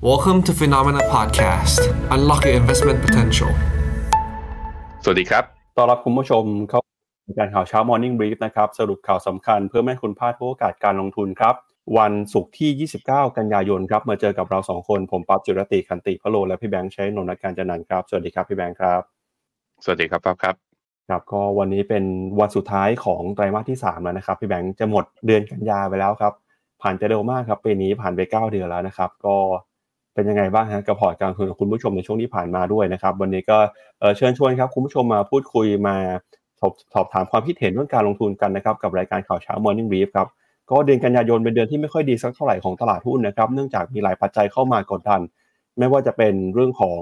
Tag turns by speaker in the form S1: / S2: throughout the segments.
S1: Welcome to Phenomena Podcast. Unlock your investment potential.
S2: สวัสดีครับ
S3: ต้อนรับคุณผู้ชมเข้าสู่การข่าวเช้า Morning Brief นะครับ สรุปข่าวสำคัญเพื่อไม่ให้คุณพลาดทุกโอกาสการลงทุนครับ วันศุกร์ที่ 29 กันยายนครับ มาเจอกับเรา2คน ผมปั๊บจุรติคันติพะโล และพี่แบงค์ใช้นนท์การจันนันท์ครับ สวัสดีครับ พี่แบงค์ครับ
S2: สวัสดีครับปั๊บครับ
S3: ครับ ก็วันนี้เป็นวันสุดท้ายของไตรมาสที่3แล้วนะครับ พี่แบงค์จะหมดเดือนกันยาไปแล้วครับ ผ่านจะเร็วมากครับปีนี้ผ่านไป 9 เดือนแล้วนะครับ ก็ เป็นยังไงบ้างฮะกับพอร์ตการลงทุนของคุณผู้ชมในช่วงที่ผ่านมาด้วยนะครับ วันนี้ก็เอ่อเชิญชวนครับคุณผู้ชมมาพูดคุยมาสอบสอบถามความคิดเห็นเรื่องการลงทุนกันนะครับกับรายการข่าวเช้า Morning Brief ครับก็เดือนกันยายนเป็นเดือนที่ไม่ค่อยดีสักเท่าไหร่ของตลาดหุ้นนะครับเนื่องจากมีหลายปัจจัยเข้ามากดดัน ไม่ว่าจะเป็นเรื่องของ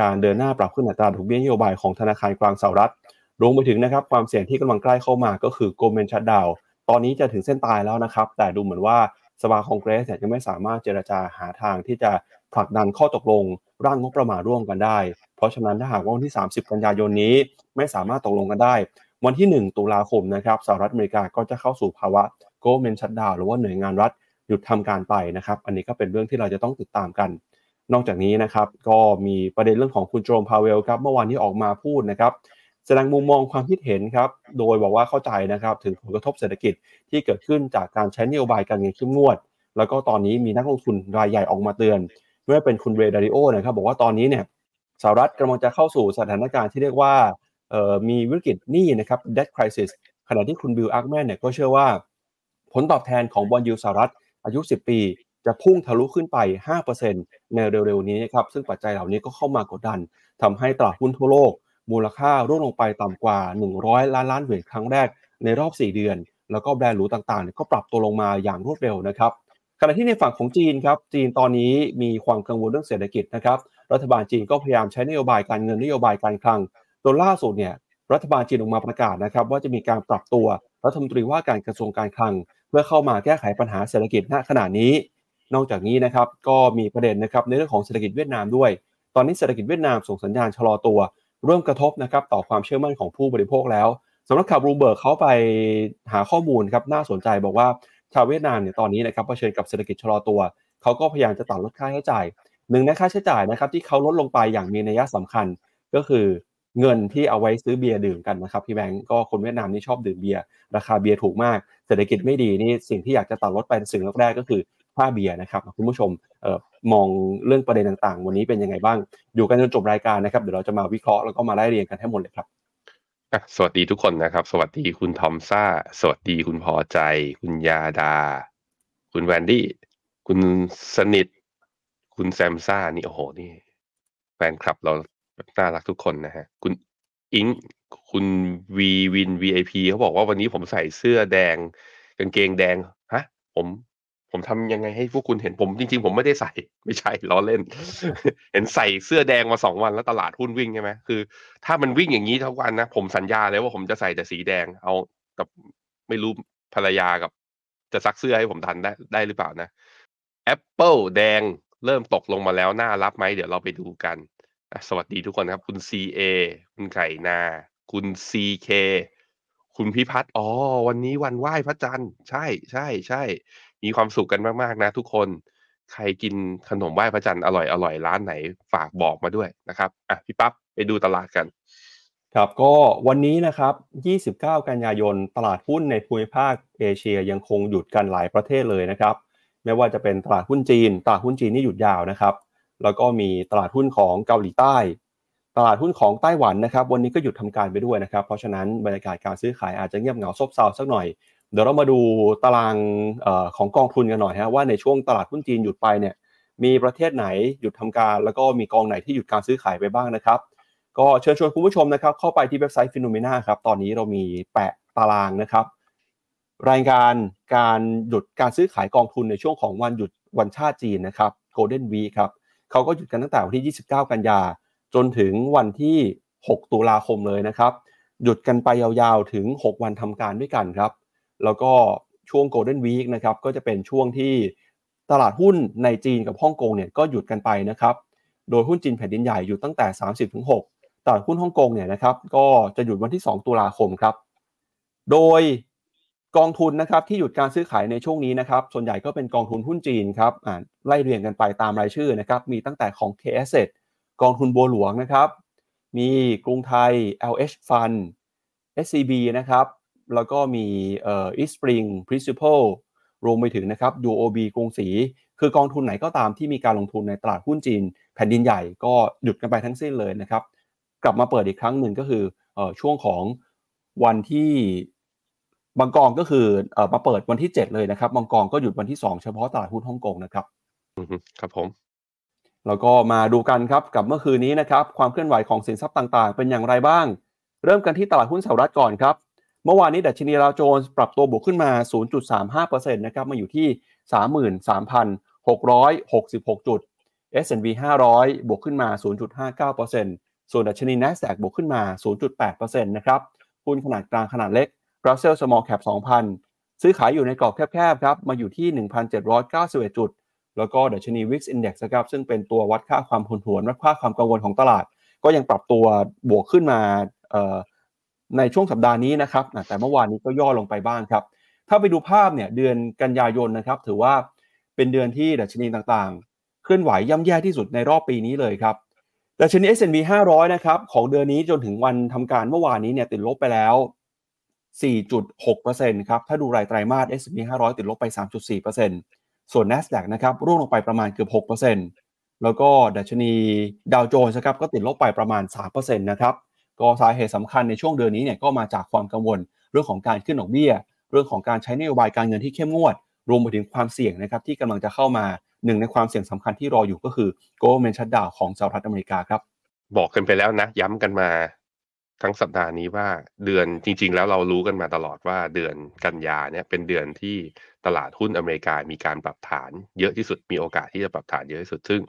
S3: การเดินหน้าปรับขึ้นอัตราดอกเบี้ยนโยบายของธนาคารกลางสหรัฐรวมไปถึงนะครับความเสี่ยงที่กำลังใกล้เข้ามาก็คือ Goldman Shutdown ตอนนี้จะถึงเส้นตายแล้วนะครับ แต่ดูเหมือนว่าสภาคองเกรสเนี่ยยังไม่สามารถเจรจาหาทางที่จะ ผลักดันข้อตกลง ร่างงบประมาณร่วมกันได้ เพราะฉะนั้นถ้าหากว่าวันที่ 30 กันยายนนี้ไม่สามารถตกลงกันได้ วันที่ 1 ตุลาคมนะครับสหรัฐอเมริกาก็จะเข้าสู่ภาวะ Goldman Shutdown หรือว่าหน่วยงานรัฐหยุดทำการไปนะครับ อันนี้ก็เป็นเรื่องที่เราจะต้องติดตามกัน นอกจากนี้นะครับก็มีประเด็นเรื่องของคุณโจมพาเวลครับเมื่อวานนี้ออกมาพูดนะครับแสดงมุมมองความคิดเห็นครับ โดยบอกว่าเข้าใจนะครับถึงผลกระทบเศรษฐกิจที่เกิดขึ้นจากการใช้นโยบายการเงินเข้มงวด แล้วก็ตอนนี้มีนักลงทุนรายใหญ่ออกมาเตือน ไม่ว่าเป็นคุณเรย์ ดาลิโอนะครับบอกว่าตอนนี้เนี่ยสหรัฐกำลังจะเข้าสู่สถานการณ์ที่เรียกว่ามีวิกฤตหนี้นะครับ debt crisis ขณะที่คุณบิล แอคแมนเนี่ยก็เชื่อว่า ผลตอบแทนของบอนด์ยีลด์สหรัฐอายุ 10 ปี จะพุ่งทะลุขึ้นไป 5%ในเร็วๆนี้นะครับซึ่งปัจจัยเหล่านี้ก็เข้ามากดดันทำให้ตลาดหุ้นทั่วโลก มูลค่าร่วงลงไปต่ำกว่า 100 ล้านล้านเหรียญครั้งแรกในรอบ 4 เดือน แล้วก็แบรนด์หรูต่างๆ ก็ปรับตัวลงมาอย่างรวดเร็วนะครับ ขณะที่ในฝั่งของจีนครับจีนตอนนี้มีความกังวลเรื่องเศรษฐกิจนะครับรัฐบาลจีนก็พยายามใช้นโยบายการเงินนโยบายการคลังจนล่าสุดเนี่ยรัฐบาลจีนออกมาประกาศนะครับว่าจะมีการปรับตัวรัฐมนตรีว่าการกระทรวงการคลัง เพื่อเข้ามาแก้ไขปัญหาเศรษฐกิจณขณะนี้ นอกจากนี้นะครับก็มีประเด็นนะครับในเรื่องของเศรษฐกิจเวียดนามด้วย ตอนนี้เศรษฐกิจเวียดนามส่งสัญญาณชะลอตัว เริ่มกระทบนะครับต่อความเชื่อมั่นของผู้บริโภคแล้วสำนักข่าวบลูเบิร์กเขาไปหาข้อมูลครับน่าสนใจบอกว่า ชาวเวียดนามเนี่ยตอนนี้นะครับเผชิญกับเศรษฐกิจชะลอตัวเขาก็พยายามจะตัดลดค่าใช้จ่ายหนึ่งในค่าใช้จ่ายนะครับที่เขาลดลงไปอย่างมีนัยสำคัญก็คือเงินที่เอาไว้ซื้อเบียร์ดื่มกันนะครับพี่แบงก์ก็คนเวียดนามนี่ชอบดื่มเบียร์ราคาเบียร์ถูกมาก เศรษฐกิจไม่ดีนี่สิ่งที่อยากจะตัดลดไปสิ่งแรกก็คือค่าเบียร์นะครับคุณผู้ชมออมองเรื่องประเด็นต่างๆ วันนี้เป็นยังไงบ้าง อยู่กันจนจบรายการนะครับเดี๋ยวเราจะมาวิเคราะห์แล้วก็มาไล่เรียงกันให้หมดเลยครับ
S2: อะสวัสดีทุกคนนะครับ สวัสดีคุณทอมซ่า สวัสดีคุณพอใจ คุณยาดา คุณแวนดี้ คุณสนิท คุณแซมซ่า นี่โอ้โห นี่ แฟนคลับเราน่ารักทุกคนนะฮะ คุณอิงคุณวีวิน VIP เขาบอกว่าวันนี้ผมใส่เสื้อแดง กางเกงแดง ฮะ ผม ผมทำยังไงให้พวกคุณเห็นผมจริง ๆ ผมไม่ได้ใส่ ไม่ใช่ล้อเล่น เห็นใส่เสื้อแดงมาสองวันแล้วตลาดหุ้นวิ่งใช่ไหมคือ ถ้ามันวิ่งอย่างนี้ทั้งวันนะผมสัญญาเลยว่าผมจะใส่แต่สีแดง เอากับไม่รู้ภรรยากับ จะซักเสื้อให้ผมทันได้ได้หรือเปล่านะ Apple แดงเริ่มตกลงมาแล้วน่ารับไหมเดี๋ยวเราไปดูกันอะสวัสดีทุกคนครับ คุณ CA คุณไก่นา คุณ CK คุณพิพัฒน์อ๋อวันนี้วันไหว้พระจันทร์ใช่ใช่ใช่ มีความสุขกันมากๆนะทุกคน ใครกินขนมไหว้พระจันทร์อร่อยอร่อยร้านไหนฝากบอกมาด้วยนะครับอะพี่ปั๊บไปดูตลาดกัน
S3: ครับก็วันนี้นะครับ 29 กันยายนตลาดหุ้นในภูมิภาคเอเชียยังคงหยุดกันหลายประเทศเลยนะครับ ไม่ว่าจะเป็นตลาดหุ้นจีน ตลาดหุ้นจีนนี่หยุดยาวนะครับ แล้วก็มีตลาดหุ้นของเกาหลีใต้ตลาดหุ้นของไต้หวันนะครับ วันนี้ก็หยุดทำการไปด้วยนะครับ เพราะฉะนั้นบรรยากาศการซื้อขายอาจจะเงียบเหงาซบเซาสักหน่อย เดี๋ยวเรามาดูตารางอของกองทุนกันหน่อยฮะว่าในช่วงตลาดหุ้นจีนหยุดไปเนี่ยมีประเทศไหนหยุดทำการ แล้วก็มีกองไหนที่หยุดการซื้อขายไปบ้างนะครับ ก็เชิญชวนคุณผู้ชมนะครับ เข้าไปที่เว็บไซต์ฟิโนเมนาครับตอนนี้เรามีแปะตารางนะครับ รายการการหยุดการซื้อขายกองทุนในช่วงของวันหยุดวันชาติจีนนะครับ Golden Week ครับเขาก็หยุดกันตั้งแต่วันที่ 29 กันยา จนถึงวันที่ 6 ตุลาคมเลยนะครับ หยุดกันไปยาวๆถึง 6 วันทำการด้วยกันครับ แล้วก็ช่วง Golden Week นะครับก็จะเป็นช่วงที่ตลาดหุ้นในจีนกับฮ่องกงเนี่ยก็หยุดกันไปนะครับ โดยหุ้นจีนแผ่นดินใหญ่หยุดตั้งแต่ 30-6ตลาดหุ้นฮ่องกงเนี่ยนะครับก็จะหยุดวันที่ 2 ตุลาคมครับ โดยกองทุนนะครับที่หยุดการซื้อขายในช่วงนี้นะครับ ส่วนใหญ่ก็เป็นกองทุนหุ้นจีนครับอ่าไล่เรียงกันไปตามรายชื่อนะครับ มีตั้งแต่ของ K a s s กองทุนบัวหลวงนะครับ มีกรุงไทย LH Fund SCB นะครับ แล้วก็มีเอ่อ East Spring Principal รวมไปถึงนะครับ UOB กรุงศรีคือกองทุนไหนก็ตามที่มีการลงทุนในตลาดหุ้นจีน แผ่นดินใหญ่ก็หยุดกันไปทั้งสิ้นเลยนะครับ กลับมาเปิดอีกครั้งหนึ่งก็คือเอ่อช่วงของวันที่บางกองก็คือเอ่อมาเปิดวันที่ 7 เลยนะครับบางกองก็หยุดวันที่ 2 เฉพาะตลาดหุ้นฮ่องกงนะครับ
S2: อือฮึครับผม
S3: แล้วก็มาดูกันครับกับเมื่อคืนนี้นะครับ ความเคลื่อนไหวของสินทรัพย์ต่างๆ เป็นอย่างไรบ้าง เริ่มกันที่ตลาดหุ้นสหรัฐก่อนครับ เมื่อวานนี้ดัชนีดาวโจนส์ปรับตัวบวกขึ้นมา 0.35%นะครับ มาอยู่ที่ 33,666 จุด S&P 500 บวกขึ้นมา 0.59%ส่วนดัชนี NASDAQ บวกขึ้นมา 0.8%นะครับหุ้นขนาดกลางขนาดเล็ก Russell Small Cap 2,000 ซื้อขายอยู่ในกรอบแคบๆครับ มาอยู่ที่ 1,791 จุด แล้วก็ดัชนี Wix Index นะครับ ซึ่งเป็นตัววัดค่าความผันผวนวัดค่าความกังวลของตลาด ก็ยังปรับตัวบวกขึ้นมา ในช่วงสัปดาห์นี้นะครับ แต่เมื่อวานนี้ก็ย่อลงไปบ้างครับ ถ้าไปดูภาพเนี่ยเดือนกันยายนนะครับ ถือว่าเป็นเดือนที่ดัชนีต่างๆ เคลื่อนไหวย่ำแย่ที่สุดในรอบปีนี้เลยครับดัชนี S&P 500 นะครับ ของเดือนนี้จนถึงวันทำการเมื่อวานนี้เนี่ยติดลบไปแล้ว 4.6%ครับ ถ้าดูรายไตรมาส S&P 500 ติดลบไป 3.4%ส่วน NASDAQ นะครับร่วงลงไปประมาณเกือบ 6%แล้วก็ดัชนีดาวโจนส์ครับก็ติดลบไปประมาณ 3%นะครับ ก็สาเหตุสำคัญในช่วงเดือนนี้เนี่ยก็มาจากความกังวล เรื่องของการขึ้นดอกเบี้ย เรื่องของการใช้นโยบายการเงินที่เข้มงวด รวมไปถึงความเสี่ยงนะครับที่กำลังจะเข้ามาหนึ่งในความเสี่ยงสำคัญที่รออยู่ก็คือ government shutdown ของสหรัฐอเมริกาครับ
S2: บอกกันไปแล้วนะ ย้ำกันมาทั้งสัปดาห์นี้ว่าเดือนจริง ๆ แล้วเรารู้กันมาตลอดว่าเดือนกันยาเนี่ยเป็นเดือนที่ตลาดหุ้นอเมริกามีการปรับฐานเยอะที่สุดมีโอกาสที่จะปรับฐานเยอะที่สุดซึ่ง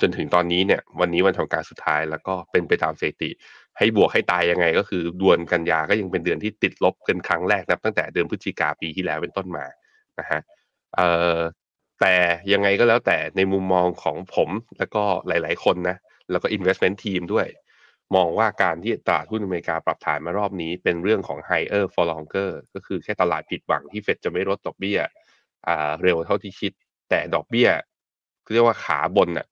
S2: จนถึงตอนนี้เนี่ยวันนี้วันทำการสุดท้ายแล้วก็เป็นไปตามสถิติ ให้บวกให้ตายยังไงก็คือดือนกันยาก็ยังเป็นเดือนที่ติดลบเป็นครั้งแรกนับตั้งแต่เดือนพฤศจิกาปีที่แล้วเป็นต้นมานะฮะเอ่อแต่ยังไงก็แล้วแต่ในมุมมองของผมแล้วก็หลาย ๆ คนนะแล้วก็ investment team ด้วย มองว่าการที่ตลาดหุ้นอเมริกาปรับฐานมารอบนี้เป็นเรื่องของ higher for longer ก็คือแค่ตลาดผิดหวังที่เฟดจะไม่ลดดอกเบี้ยเร็วเท่าที่คิด แต่ดอกเบี้ยเรียกว่าขาบนน่ะ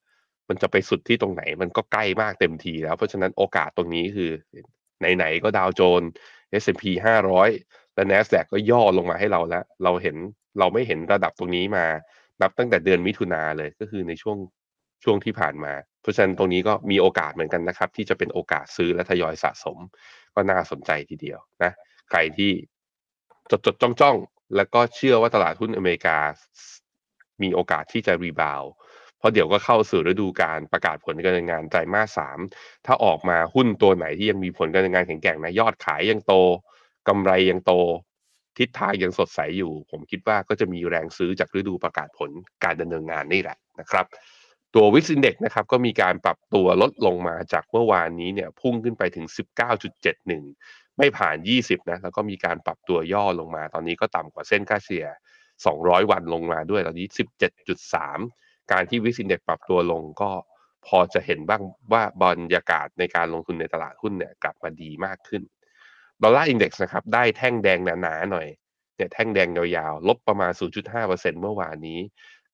S2: มันจะไปสุดที่ตรงไหน มันก็ใกล้มากเต็มทีแล้ว เพราะฉะนั้นโอกาสตรงนี้คือ ไหน ๆ ก็ดาวโจนส์ S&P 500 และ NASDAQ ก็ย่อลงมาให้เราแล้ว เราเห็นเราไม่เห็นระดับตรงนี้มา นับตั้งแต่เดือนมิถุนาเลยก็คือในช่วงช่วงที่ผ่านมา เพราะฉะนั้นตรงนี้ก็มีโอกาสเหมือนกันนะครับ ที่จะเป็นโอกาสซื้อและทยอยสะสม ก็น่าสนใจทีเดียวนะใครที่จดจดจ้องจ้องแล้วก็เชื่อว่าตลาดหุ้นอเมริกา มีโอกาสที่จะ rebound เพราะเดี๋ยวก็เข้าสู่ฤดูการประกาศผลการดำเนินงานไตรมาสสามถ้าออกมาหุ้นตัวไหนที่ยังมีผลการดำเนินงานแข็งแกร่งนะยอดขายยังโตกำไรยังโต ทิศทางยังสดใสอยู่ ผมคิดว่าก็จะมีแรงซื้อจากฤดูประกาศผลการดำเนินงานนี่แหละนะครับ ตัว VIX Index นะครับก็มีการปรับตัวลดลงมาจากเมื่อวานนี้เนี่ยพุ่งขึ้นไปถึง 19.71 ไม่ผ่าน 20 นะแล้วก็มีการปรับตัวย่อลงมา ตอนนี้ก็ต่ำกว่าเส้นค่าเฉลี่ย200 วันลงมาด้วยตอนนี้ 17.3 การที่ VIX Index ปรับตัวลงก็พอจะเห็นบ้างว่าบรรยากาศในการลงทุนในตลาดหุ้นเนี่ยกลับมาดีมากขึ้น Dollar Index นะครับ ได้แท่งแดงหนาๆหน่อยเนี่ยแท่งแดงยาวๆ ลบประมาณ 0.5%เมื่อวานนี้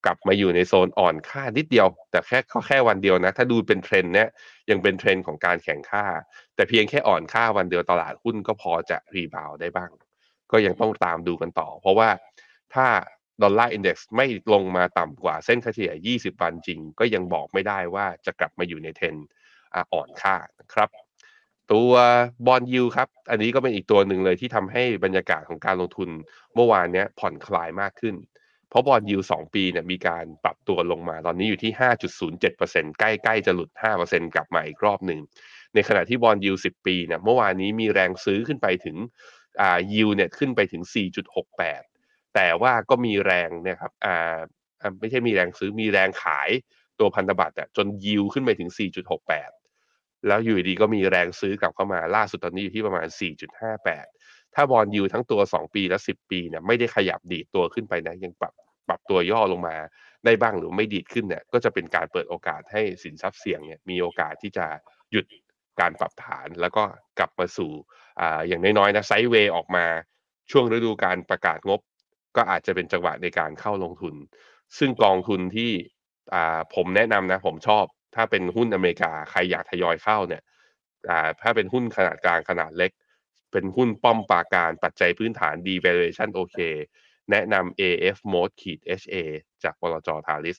S2: กลับมาอยู่ในโซนอ่อนค่านิดเดียว แต่แค่ก็แค่วันเดียวนะ ถ้าดูเป็นเทรนด์เนี่ยยังเป็นเทรนด์ของการแข็งค่า แต่เพียงแค่อ่อนค่าวันเดียวตลาดหุ้นก็พอจะ rebound ได้บ้าง ก็ยังต้องตามดูกันต่อ เพราะว่าถ้า Dollar Index ไม่ลงมาต่ำกว่าเส้นค่าเฉลี่ย 20 วันจริง ก็ยังบอกไม่ได้ว่าจะกลับมาอยู่ในเทรนด์อ่อนค่านะครับ ตัว bond yield ครับ อันนี้ก็เป็นอีกตัวหนึ่งเลยที่ทำให้บรรยากาศของการลงทุนเมื่อวานเนี้ยผ่อนคลายมากขึ้น เพราะ bond yield สองปีเนี่ยมีการปรับตัวลงมาตอนนี้อยู่ที่ 5.07%ใกล้ๆจะหลุด 5%กลับมาอีกรอบหนึ่ง ในขณะที่บอลยู10 ปีเนี่ยเมื่อวานนี้มีแรงซื้อขึ้นไปถึงอ่ายูเนี่ยขึ้นไปถึง 4.68 แต่ว่าก็มีแรงเนี่ยครับอ่าไม่ใช่มีแรงซื้อมีแรงขายตัวพันธบัตรอะจนยิวขึ้นไปถึง 4.68 แล้วอยู่ดีก็มีแรงซื้อกลับเข้ามาล่าสุดตอนนี้อยู่ที่ประมาณ 4.58 ถ้าบอลยูทั้งตัว 2 ปีและ 10 ปีเนี่ยไม่ได้ขยับดีดตัวขึ้นไปนะยังปรับปรับตัวย่อลงมาได้บ้างหรือไม่ดีดขึ้นเนี่ยก็จะเป็นการเปิดโอกาสให้สินทรัพย์เสี่ยงเนี่ยมีโอกาสที่จะหยุดการปรับฐานแล้วก็กลับมาสู่อ่าอย่างน้อยๆนะไซด์เวย์ออกมาช่วงฤดูการประกาศงบ ก็อาจจะเป็นจังหวะในการเข้าลงทุน ซึ่งกองทุนที่ผมแนะนำนะ ผมชอบ ถ้าเป็นหุ้นอเมริกาใครอยากทยอยเข้าเนี่ยถ้าเป็นหุ้นขนาดกลางขนาดเล็ก เป็นหุ้นป้อมปราการปัจจัยพื้นฐาน devaluation โอเคแนะนำ AF mode ขีด HA จากบลจทาริส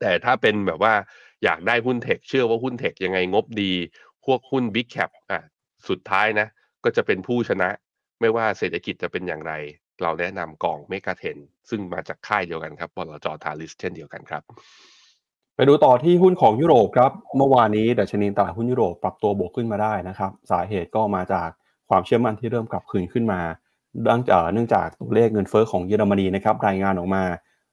S2: แต่ถ้าเป็นแบบว่าอยากได้หุ้นเทคเชื่อว่าหุ้นเทคยังไงงบดี พวกหุ้น Big Cap อะสุดท้ายนะ ก็จะเป็นผู้ชนะ ไม่ว่าเศรษฐกิจจะเป็นอย่างไร เราแนะนำกองเมกาเทนซึ่งมาจากค่ายเดียวกันครับบลจทาริสเช่นเดียวกันครับ
S3: ไปดูต่อที่หุ้นของยุโรปครับ เมื่อวานนี้ดัชนีตลาดหุ้นยุโรปปรับตัวบวกขึ้นมาได้นะครับ สาเหตุก็มาจากความเชื่อมั่นที่เริ่มกลับคืนขึ้นมาเนื่องจากเนื่องจากตัวเลขเงินเฟ้อของเยอรมนีนะครับรายงานออกมา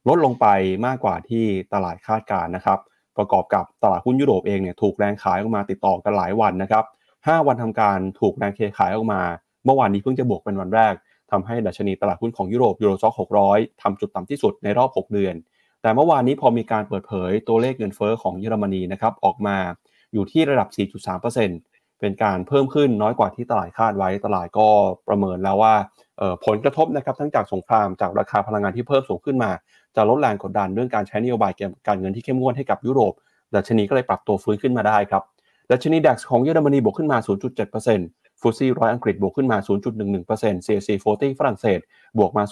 S3: ลดลงไปมากกว่าที่ตลาดคาดการนะครับ ประกอบกับตลาดหุ้นยุโรปเองเนี่ยถูกแรงขายออกมาติดต่อกันหลายวันนะครับ 5 วันทำการถูกแรงเทขายออกมา เมื่อวานนี้เพิ่งจะบวกเป็นวันแรก ทำให้ดัชนีตลาดหุ้นของยุโรปยูโรซ็อก600ทำจุดต่ำที่สุดในรอบ 6 เดือน แต่เมื่อวานนี้พอมีการเปิดเผยตัวเลขเงินเฟ้อของเยอรมนีนะครับออกมาอยู่ที่ระดับ 4.3%เป็นการเพิ่มขึ้นน้อยกว่าที่ตลาดคาดไว้ ตลาดก็ประเมินแล้วว่าผลกระทบนะครับทั้งจากสงครามจากราคาพลังงานที่เพิ่มสูงขึ้นมา จะลดแรงกดดันเรื่องการใช้นโยบายการเงินที่เข้มงวดให้กับยุโรปดัชนีก็เลยปรับตัวฟื้นขึ้นมาได้ครับดัชนี DAX ของเยอรมนีบวกขึ้นมา 0.7% FTSE ร้อยอังกฤษบวกขึ้นมา 0.11% CAC 40 ฝรั่งเศส บวกมา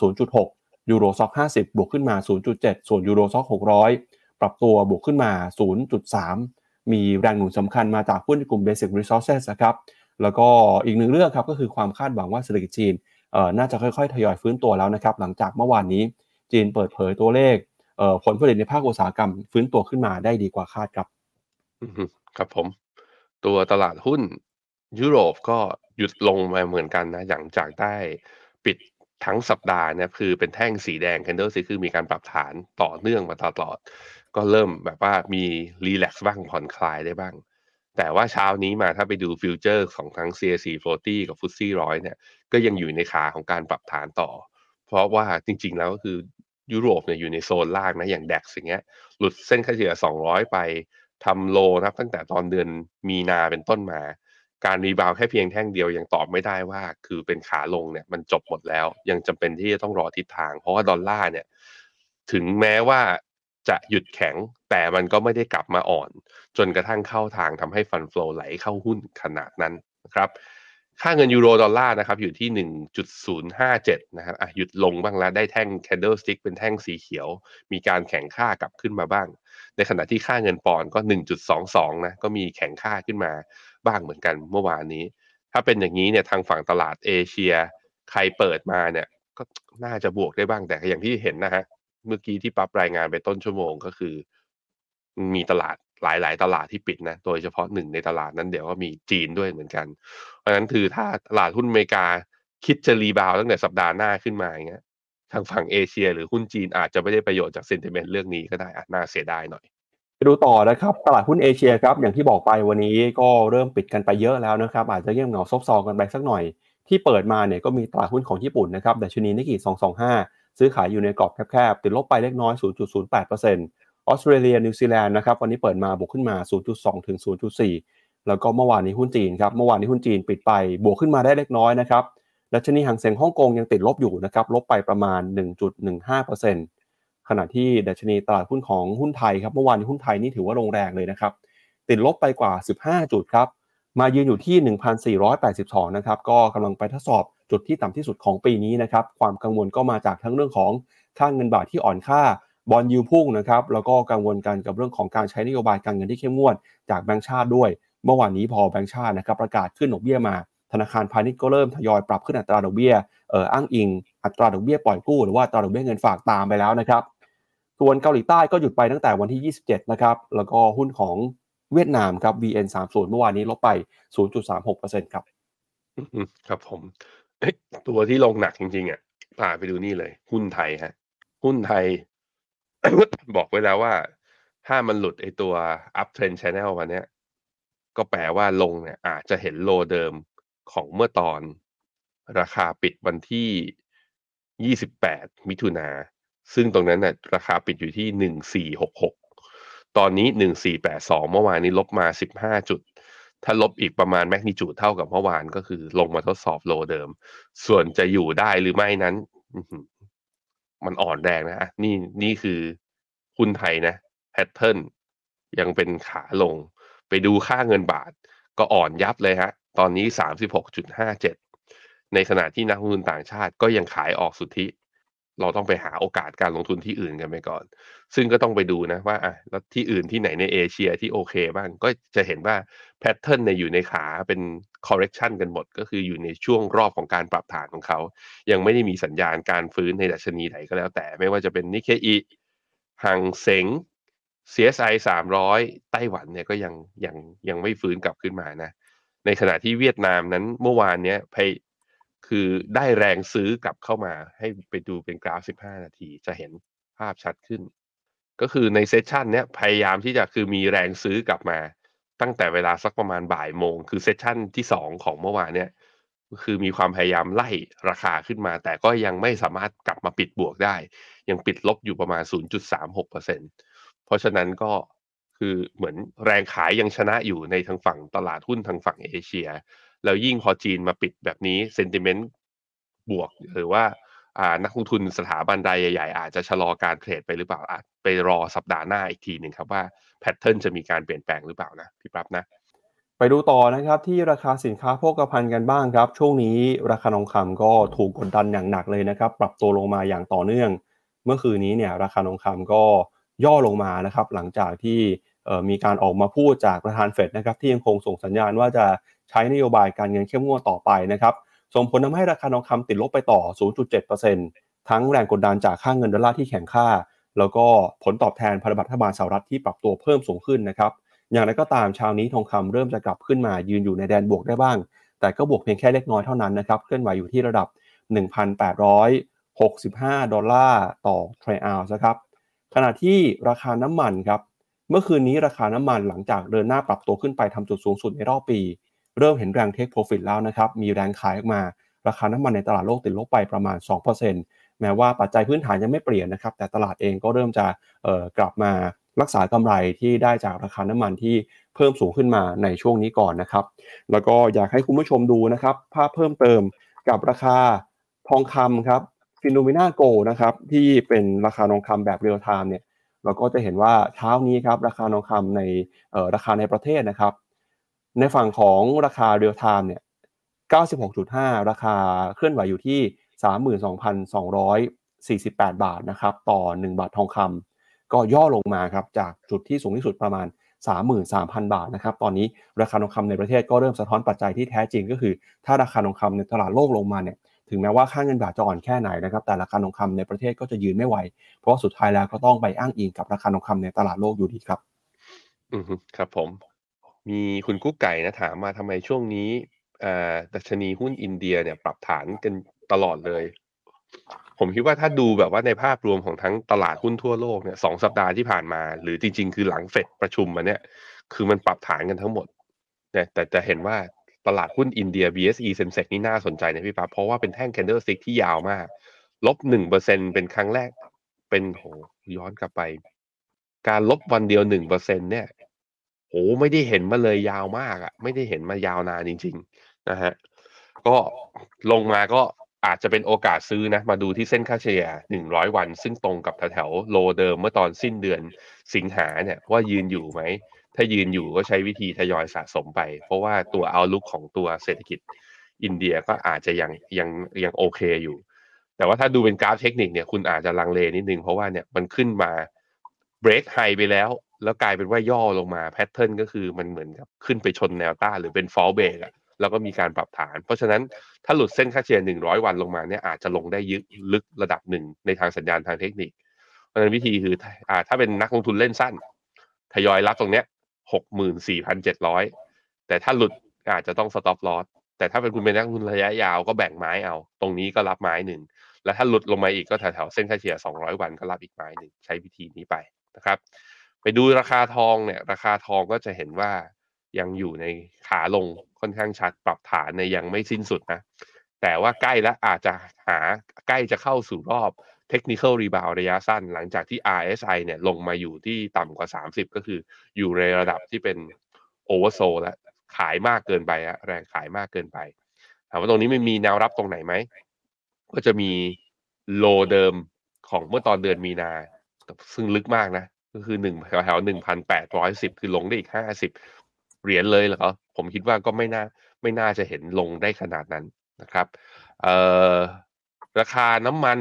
S3: 0.6 Euro Stoxx 50 บวกขึ้นมา 0.7 ส่วน Euro Stoxx 600 ปรับตัวบวกขึ้นมา 0.3 มีแรงหนุนสำคัญมาจากหุ้นในกลุ่ม Basic Resources นะครับ แล้วก็อีกหนึ่งเรื่องครับก็คือความคาดหวังว่าเศรษฐกิจจีนน่าจะค่อยๆ ทยอยฟื้นตัวแล้วนะครับ หลังจากเมื่อวานนี้จีนเปิดเผยตัวเลขผลผลิตในภาคอุตสาหกรรมฟื้นตัวขึ้นมาได้ดีกว่าคาดครับ
S2: ครับผม ตัวตลาดหุ้น ยุโรปก็หยุดลงมาเหมือนกันนะหลังจากได้ปิดทั้งสัปดาห์เนี่ยคือเป็นแท่งสีแดง candle สีคือมีการปรับฐานต่อเนื่องมาตลอด ก็เริ่มแบบว่ามี relax บ้างผ่อนคลายได้บ้าง แต่ว่าเช้านี้มาถ้าไปดู future ของทั้ง CAC 40 กับ FTSE 100เนี่ยก็ยังอยู่ในขาของการปรับฐานต่อ เพราะว่าจริงๆแล้วก็คือยุโรปเนี่ยอยู่ในโซนล่างนะอย่าง DAX อย่างเงี้ยหลุดเส้นค่าเฉลี่ย 200 ไปทำ low นะครับตั้งแต่ตอนเดือนมีนาเป็นต้นมา การ rebound แค่เพียงแท่งเดียวยังตอบไม่ได้ว่า คือเป็นขาลงเนี่ยมันจบหมดแล้ว ยังจำเป็นที่จะต้องรอทิศทาง เพราะว่าดอลลาร์เนี่ย ถึงแม้ว่าจะหยุดแข็งแต่มันก็ไม่ได้กลับมาอ่อน จนกระทั่งเข้าทางทำให้ fund flow ไหลเข้าหุ้นขนาดนั้นนะครับค่าเงินยูโรดอลลาร์นะครับอยู่ที่ 1.057 นะครับอะหยุดลงบ้างแล้ว ได้แท่ง candlestick เป็นแท่งสีเขียว มีการแข็งค่ากลับขึ้นมาบ้าง ในขณะที่ค่าเงินปอนด์ก็ 1.22 นะก็มีแข่งค่าขึ้นมาบ้างเหมือนกันเมื่อวานนี้ ถ้าเป็นอย่างนี้เนี่ยทางฝั่งตลาดเอเชีย ใครเปิดมาเนี่ยก็น่าจะบวกได้บ้างแต่อย่างที่เห็นนะฮะเมื่อกี้ที่ปรับรายงานไปต้นชั่วโมงก็คือ มีตลาดหลาย ๆ ตลาดที่ปิดนะ โดยเฉพาะหนึ่งในตลาดนั้นเดี๋ยวก็มีจีนด้วยเหมือนกัน เพราะฉะนั้นคือถ้าตลาดหุ้นอเมริกาคิดจะรีบาวตั้งแต่สัปดาห์หน้าขึ้นมาอย่างเงี้ย ทางฝั่งเอเชีย หรือหุ้นจีนอาจจะไม่ได้ประโยชน์จาก sentiment เรื่องนี้ก็ได้อาน่าเสียดายหน่อย
S3: ไปดูต่อนะครับตลาดหุ้นเอเชียครับอย่างที่บอกไปวันนี้ก็เริ่มปิดกันไปเยอะแล้วนะครับอาจจะเงียบเหงาซบเซากันไปสักหน่อย ที่เปิดมาเนี่ยก็มีตลาดหุ้นของญี่ปุ่นนะครับดัชนีนิกเกิ225 ซื้อขายอยู่ในกรอบแคบๆติดลบไปเล็กน้อย 0.08%ออสเตรเลียนิวซีแลนด์นะครับวันนี้เปิดมาบวกขึ้นมา 0.2 ถึง 0.4 แล้วก็เมื่อวานนี้หุ้นจีนครับเมื่อวานนี้หุ้นจีนปิดไปบวกขึ้นมาได้เล็กน้อยนะครับ ดัชนีหางเซ็งฮ่องกงยังติดลบอยู่นะครับลบไปประมาณ 1.15%ขณะที่ดัชนีตลาดหุ้นของหุ้นไทยครับเมื่อวานหุ้นไทยนี่ถือว่าลงแรงเลยนะครับติดลบไปกว่า 15 จุดครับมายืนอยู่ที่ 1,482 นะครับก็กำลังไปทดสอบจุดที่ต่ำที่สุดของปีนี้นะครับความกังวลก็มาจากทั้งเรื่องของค่างเงินบาทที่อ่อนค่าบอลยูพุ่งนะครับแล้วก็กังวลกันกับเรื่องของการใช้นโยบายการเงินที่เข้มงวดจากแบงก์ชาติด้วย เมื่อวานนี้พอแบงก์ชาตินะครับประกาศขึ้นดอกเบี้ยมา ธนาคารพาณิชย์ก็เริ่มทยอยปรับขึ้นอัตราดอกเบี้ยเอ่ออ้างอิง อัตราดอกเบี้ยปล่อยกู้หรือว่าอัตราดอกเบี้ยเงินฝากตามไปแล้วนะครับส่วนเกาหลีใต้ก็หยุดไปตั้งแต่วันที่ 27 นะครับ แล้วก็หุ้นของเวียดนามครับ VN30 เมื่อวานนี้ลบไป 0.36%ครับ
S2: ครับผมตัวที่ลงหนักจริงๆอะพาไปดูนี่เลย หุ้นไทยฮะ หุ้นไทย บอกไว้แล้วว่า ถ้ามันหลุดไอตัว up trend channel วันนี้ก็แปลว่าลงเนี่ยอาจจะเห็นโลเดิม ของเมื่อตอนราคาปิดวันที่ 28 มิถุนา ซึ่งตรงนั้นน่ะราคาปิดอยู่ที่ 1466 ตอนนี้ 1482 เมื่อวานนี้ลบมา 15 จุด ถ้าลบอีกประมาณแมกนิจูดเท่ากับเมื่อวานก็คือลงมาทดสอบโลเดิม ส่วนจะอยู่ได้หรือไม่นั้น มันอ่อนแรงนะนี่นี่คือหุ้นไทยนะแพทเทิร์นยังเป็นขาลง ไปดูค่าเงินบาท ก็อ่อนยับเลยฮะ ตอนนี้สามสิบหกจุดห้าเจ็ดในขณะที่นักลงทุนต่างชาติก็ยังขายออกสุทธิ เราต้องไปหาโอกาสการลงทุนที่อื่นกันไปก่อน ซึ่งก็ต้องไปดูนะว่าอะแล้วที่อื่นที่ไหนในเอเชียที่โอเคบ้าง ก็จะเห็นว่าแพทเทิร์นเนี่ยอยู่ในขาเป็น correction กันหมด ก็คืออยู่ในช่วงรอบของการปรับฐานของเขา ยังไม่ได้มีสัญญาณการฟื้นในดัชนีไหนก็แล้วแต่ ไม่ว่าจะเป็นนิเคอีหังเสง CSI 300 ไต้หวันเนี่ยก็ยังยังยังไม่ฟื้นกลับขึ้นมานะ ในขณะที่เวียดนามนั้นเมื่อวานเนี้ยพคือได้แรงซื้อกลับเข้ามาให้ไปดูเป็นกราฟ 15 นาที จะเห็นภาพชัดขึ้น ก็คือในเซสชันเนี้ยพยายามที่จะคือมีแรงซื้อกลับมา ตั้งแต่เวลาสักประมาณบ่ายโมง คือเซสชันที่ 2 ของเมื่อวานเนี้ยคือมีความพยายามไล่ราคาขึ้นมา แต่ก็ยังไม่สามารถกลับมาปิดบวกได้ ยังปิดลบอยู่ประมาณ 0.36%เพราะฉะนั้นก็คือเหมือนแรงขายยังชนะอยู่ในทางฝั่งตลาดหุ้นทางฝั่งเอเชีย แล้วยิ่งพอจีนมาปิดแบบนี้เซนติเมนต์บวกหรือว่านักลงทุนสถาบันใดใหญ่ ๆ อาจจะชะลอการเทรดไปหรือเปล่าอาจไปรอสัปดาห์หน้าอีกทีหนึ่งครับว่าแพทเทิร์นจะมีการเปลี่ยนแปลงหรือเปล่านะพี่ปั๊บนะ
S3: ไปดูต่อนะครับที่ราคาสินค้าโภคภัณฑ์กันบ้างครับ ช่วงนี้ราคาทองคำก็ถูกกดดันอย่างหนักเลยนะครับ ปรับตัวลงมาอย่างต่อเนื่อง เมื่อคืนนี้เนี่ยราคาทองคำก็ ย่อลงมานะครับ หลังจากที่มีการออกมาพูดจากประธานเฟดนะครับที่ยังคงส่งสัญญาณว่าจะใช้นโยบายการเงินเข้มงวดต่อไปนะครับส่งผลทำให้ราคาทองคำติดลบไปต่อ 0.7%ทั้งแรงกดดันจากค่าเงินดอลลาร์ที่แข็งค่า แล้วก็ผลตอบแทนพันธบัตรรัฐบาลสหรัฐที่ปรับตัวเพิ่มสูงขึ้นนะครับอย่างไรก็ตามเช้านี้ทองคำเริ่มจะกลับขึ้นมายืนอยู่ในแดนบวกได้บ้าง แต่ก็บวกเพียงแค่เล็กน้อยเท่านั้นนะครับเคลื่อนไหวอยู่ที่ระดับ 1,865 ดอลลาร์ต่อทรัลล์นะครับ ขณะที่ราคาน้ำมันครับเมื่อคืนนี้ราคาน้ำมันหลังจากเดินหน้าปรับตัวขึ้นไปทำจุดสูงสุดในรอบปี เริ่มเห็นแรงเทคโปรฟิตแล้วนะครับมีแรงขายออกมาราคาน้ำมันในตลาดโลกติดลบไปประมาณ 2%แม้ว่าปัจจัยพื้นฐานยังไม่เปลี่ยนนะครับแต่ตลาดเองก็เริ่มจะกลับมารักษากำไรที่ได้จากราคาน้ำมันที่เพิ่มสูงขึ้นมาในช่วงนี้ก่อนนะครับ แล้วก็อยากให้คุณผู้ชมดูนะครับภาพเพิ่มเติมกับราคาทองคำครับ Finnomena Gold นะครับที่เป็นราคาทองคำแบบ real-time เนี่ยเราก็จะเห็นว่าเช้านี้ครับราคาทองคำในราคาในประเทศนะครับ ในฝั่งของราคา real-time เนี่ย96.5 ราคาเคลื่อนไหวอยู่ที่ 32,248 บาทนะครับต่อ 1 บาททองคำก็ย่อลงมาครับจากจุดที่สูงที่สุดประมาณ 33,000 บาทนะครับตอนนี้ราคาทองคำในประเทศก็เริ่มสะท้อนปัจจัยที่แท้จริงก็คือ ถ้าราคาทองคำในตลาดโลกลงมาเนี่ย ถึงแม้ว่าค่าเงินบาทจะอ่อนแค่ไหนนะครับแต่ราคาทองคำในประเทศก็จะยืนไม่ไหว เพราะสุดท้ายแล้วก็ต้องไปอ้างอิงกับราคาทองคำในตลาดโลกอยู่ดีครับ
S2: อืมครับผม มีคุณกุ๊กไก่นะถามมาทำไมช่วงนี้อ่าดัชนีหุ้นอินเดียเนี่ยปรับฐานกันตลอดเลย ผมคิดว่าถ้าดูแบบว่าในภาพรวมของทั้งตลาดหุ้นทั่วโลกเนี่ยสองสัปดาห์ที่ผ่านมา หรือจริง ๆ คือหลังเฟดประชุมมาเนี่ย คือมันปรับฐานกันทั้งหมดเนี่ยแต่จะเห็นว่า ตลาดหุ้นอินเดีย BSE Sensex นี่น่าสนใจนะพี่ป๊าเพราะว่าเป็นแท่ง candlestick ที่ยาวมาก ลบหนึ่งเปอร์เซ็นเป็นครั้งแรก เป็นโหย้อนกลับไป การลบวันเดียวหนึ่งเปอร์เซ็นเนี่ยโหไม่ได้เห็นมาเลยยาวมากอะ่ะ ไม่ได้เห็นมายาวนานจริง ๆ นะฮะ ก็ลงมาก็อาจจะเป็นโอกาสซื้อนะ มาดูที่เส้นค่าเฉลี่ย 100 วัน ซึ่งตรงกับแถวๆโลเดิมเมื่อตอนสิ้นเดือนสิงหาเนี่ยว่ายืนอยู่ไหม ถ้ายืนอยู่ก็ใช้วิธีทยอยสะสมไป เพราะว่าตัวเอาลุกของตัวเศรษฐกิจอินเดียก็อาจจะยังยังยังโอเคอยู่ แต่ว่าถ้าดูเป็นกราฟเทคนิคเนี่ยคุณอาจจะลังเลนิดนึง เพราะว่าเนี่ยมันขึ้นมา break high ไปแล้ว แล้วกลายเป็นว่าย่อลงมา pattern ก็คือมันเหมือนกับขึ้นไปชนแนวต้านหรือเป็น false break อะแล้วก็มีการปรับฐาน เพราะฉะนั้นถ้าหลุดเส้นค่าเฉลี่ย 100 วันลงมาเนี่ยอาจจะลงได้ยึกลึกระดับหนึ่งในทางสัญญาณทางเทคนิค เพราะฉะนั้นวิธีคืออ่าถ้าเป็นนักลงทุนเล่นสั้น ทยอยรับตรงเนี้ย หกหมื่นสี่พันเจ็ดร้อยแต่ถ้าหลุดอาจจะต้อง stop loss แต่ถ้าเป็นคุณเป็นนักลงทุนระยะยาวก็แบ่งไม้เอา ตรงนี้ก็รับไม้หนึ่ง แล้วถ้าหลุดลงมาอีกก็แถวๆเส้นค่าเฉลี่ย 200 วันก็รับอีกไม้หนึ่ง ใช้วิธีนี้ไปนะครับ ไปดูราคาทองเนี่ย ราคาทองก็จะเห็นว่ายังอยู่ในขาลงค่อนข้างชัดปรับฐานเนี่ยยังไม่สิ้นสุดนะ แต่ว่าใกล้แล้วอาจจะหาใกล้จะเข้าสู่รอบ technical rebound ระยะสั้น หลังจากที่ RSI เนี่ยลงมาอยู่ที่ต่ำกว่า 30 ก็คืออยู่ในระดับที่เป็นโอเวอร์โซแล้วขายมากเกินไปฮะแรงขายมากเกินไปถามว่าตรงนี้มันมีแนวรับตรงไหนไหม ก็จะมีโลเดิมของเมื่อตอนเดือนมีนา ซึ่งลึกมากนะ ก็คือหนึ่งแถวหนึ่งพันแปดร้อยสิบคือลงได้อีกห้าสิบเหรียญเลยเหรอผมคิดว่าก็ไม่น่าไม่น่าจะเห็นลงได้ขนาดนั้นนะครับ เอ่อราคาน้ำมัน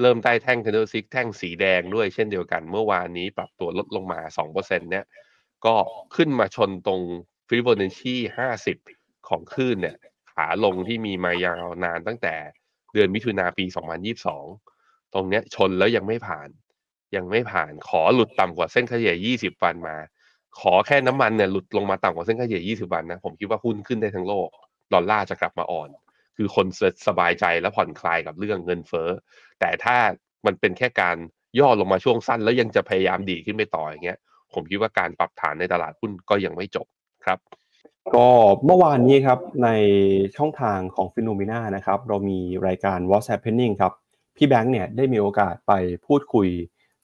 S2: เริ่มใต้แท่ง c a n d l e s t i c แท่งสีแดงด้วยเช่นเดียวกัน เมื่อวานนี้ปรับตัวลดลงมา 2%เนี่ยก็ขึ้นมาชนตรง Fibonacci 50 ของคลื่นเนี่ยขาลงที่มีมายาวนานตั้งแต่เดือนมิถุนาปี 2022 ตรงเนี้ยชนแล้วยังไม่ผ่าน ยังไม่ผ่านขอหลุดต่ำกว่าเส้นเฉลี่ย20 วันมา ขอแค่น้ำมันเนี่ยหลุดลงมาต่ำกว่าเส้นเฉลี่ย20 วันนะ ผมคิดว่าหุ้นขึ้นได้ทั้งโลก ดอลลาร์จะกลับมาอ่อน คือคนสบายใจและผ่อนคลายกับเรื่องเงินเฟ้อ แต่ถ้ามันเป็นแค่การย่อลงมาช่วงสั้น แล้วยังจะพยายามดีขึ้นไปต่ออย่างเงี้ย ผมคิดว่าการปรับฐานในตลาดหุ้นก็ยังไม่จบครับ
S3: ก็เมื่อวานนี้ครับในช่องทางของฟิโนเมนานะครับเรามีรายการ What's Happening ครับพี่แบงค์เนี่ยได้มีโอกาสไปพูดคุย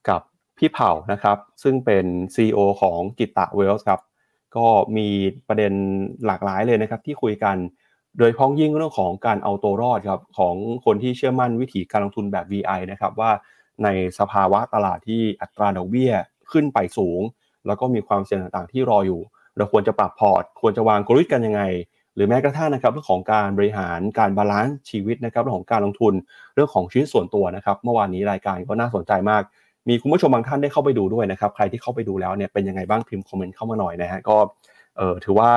S3: กับพี่เผ่านะครับ ซึ่งเป็น CEO ของกิตตะเวลส์ครับ ก็มีประเด็นหลากหลายเลยนะครับที่คุยกัน โดยพ้องยิ่งเรื่องของการเอาตัวรอดครับของคนที่เชื่อมั่นวิธีการลงทุนแบบ VI นะครับว่าในสภาวะตลาดที่อัตราดอกเบี้ยขึ้นไปสูง แล้วก็มีความเสี่ยงต่างๆ ที่รออยู่ เราควรจะปรับพอร์ต ควรจะวางกลยุทธ์กันยังไง หรือแม้กระทั่งนะครับเรื่องของการบริหารการ balance ชีวิตนะครับเรื่องของการลงทุนเรื่องของชีวิตส่วนตัวนะครับ เมื่อวานนี้รายการก็น่าสนใจมากมีคุณผู้ชมบางท่านได้เข้าไปดูด้วยนะครับ ใครที่เข้าไปดูแล้วเนี่ยเป็นยังไงบ้างพิมพ์ comment เข้ามาหน่อยนะฮะก็เออถือว่า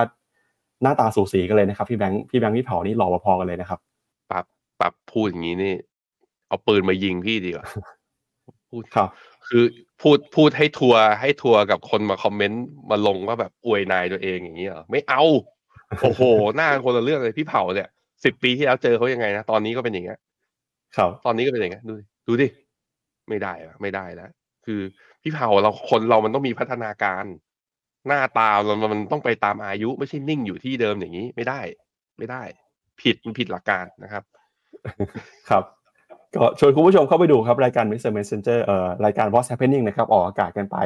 S3: หน้าตาสูสีกันเลยนะครับพี่แบงค์พี่แบงค์พี่เผานี่หล่อพอๆกันเลยนะครับ
S2: ปรับปรับพูดอย่างนี้นี่ เอาปืนมายิงพี่ดีกว่าพูด
S3: ครับ
S2: คือพูดพูดให้ทัวร์ให้ทัวร์กับคนมาคอมเมนต์มาลงว่าแบบอวยนายตัวเองอย่างนี้เหรอไม่เอา โอ้โห หน้าคนละเรื่องเลยพี่เผาเนี่ยสิบปีที่แล้วเจอเขายังไงนะตอนนี้ก็เป็นอย่างเงี้ย
S3: ครับ
S2: ตอนนี้ก็เป็นอย่างเงี้ยดูดิดูดิไม่ได้อะไม่ได้แล้วคือพี่เผาเราคนเรามันต้องมีพัฒนาการ หน้าตาเรามันต้องไปตามอายุไม่ใช่นิ่งอยู่ที่เดิมอย่างนี้ไม่ได้ ไม่ได้ ผิดมันผิดหลักการนะครับ
S3: ครับ ก็ชวนคุณผู้ชมเข้าไปดูครับรายการ Mr. Messenger เอ่อรายการ What's Happening นะครับออกอากาศกันไป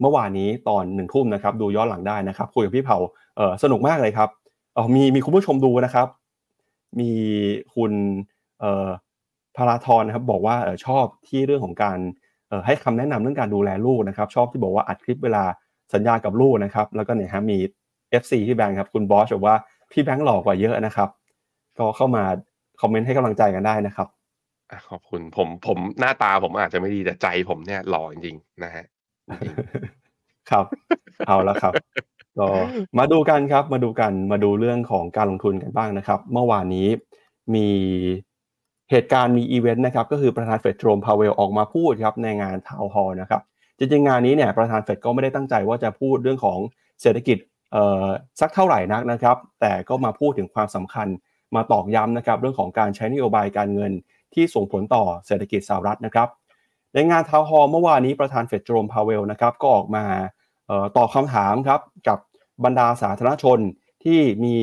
S3: เมื่อวานนี้ตอนหนึ่งทุ่มนะครับ ดูย้อนหลังได้นะครับ คุยกับพี่เผาเอ่อสนุกมากเลยครับอ๋อมีมีคุณผู้ชมดูนะครับ มีคุณเอ่อพาราทรนะครับ บอกว่าเออชอบที่เรื่องของการเอ่อให้คำแนะนำเรื่องการดูแลลูกนะครับ ชอบที่บอกว่าอัดคลิปเวลา สัญญากับลูกนะครับ แล้วก็เนี่ยฮะมี FC ที่แบงค์ครับ คุณบอสบอกว่าพี่แบงค์หล่อกว่าเยอะนะครับ ก็เข้ามาคอมเมนต์ให้กำลังใจกันได้นะครับ
S2: อะขอบคุณผมผมหน้าตาผมอาจจะไม่ดีแต่ใจผมเนี่ยหล่อจริงๆนะฮะจริง
S3: ครับ เอาละครับก็มาดูกันครับ มาดูกันมาดูเรื่องของการลงทุนกันบ้างนะครับ เมื่อวานนี้มีเหตุการณ์มีอีเวนต์นะครับ ก็คือประธานเฟดโจมพาเวลออกมาพูดครับในงาน town hall นะครับ จริงๆงานนี้เนี่ยประธานเฟดก็ไม่ได้ตั้งใจว่าจะพูดเรื่องของเศรษฐกิจเอ่อสักเท่าไหร่นักนะครับ แต่ก็มาพูดถึงความสำคัญมาตอกย้ำนะครับเรื่องของการใช้นโยบายการเงินที่ส่งผลต่อเศรษฐกิจสหรัฐนะครับ ในงาน town hall เมื่อวานนี้ประธานเฟดโจมพาเวลนะครับก็ออกมาเอ่อตอบคำถามครับกับบรรดาสาธารณชนที่มี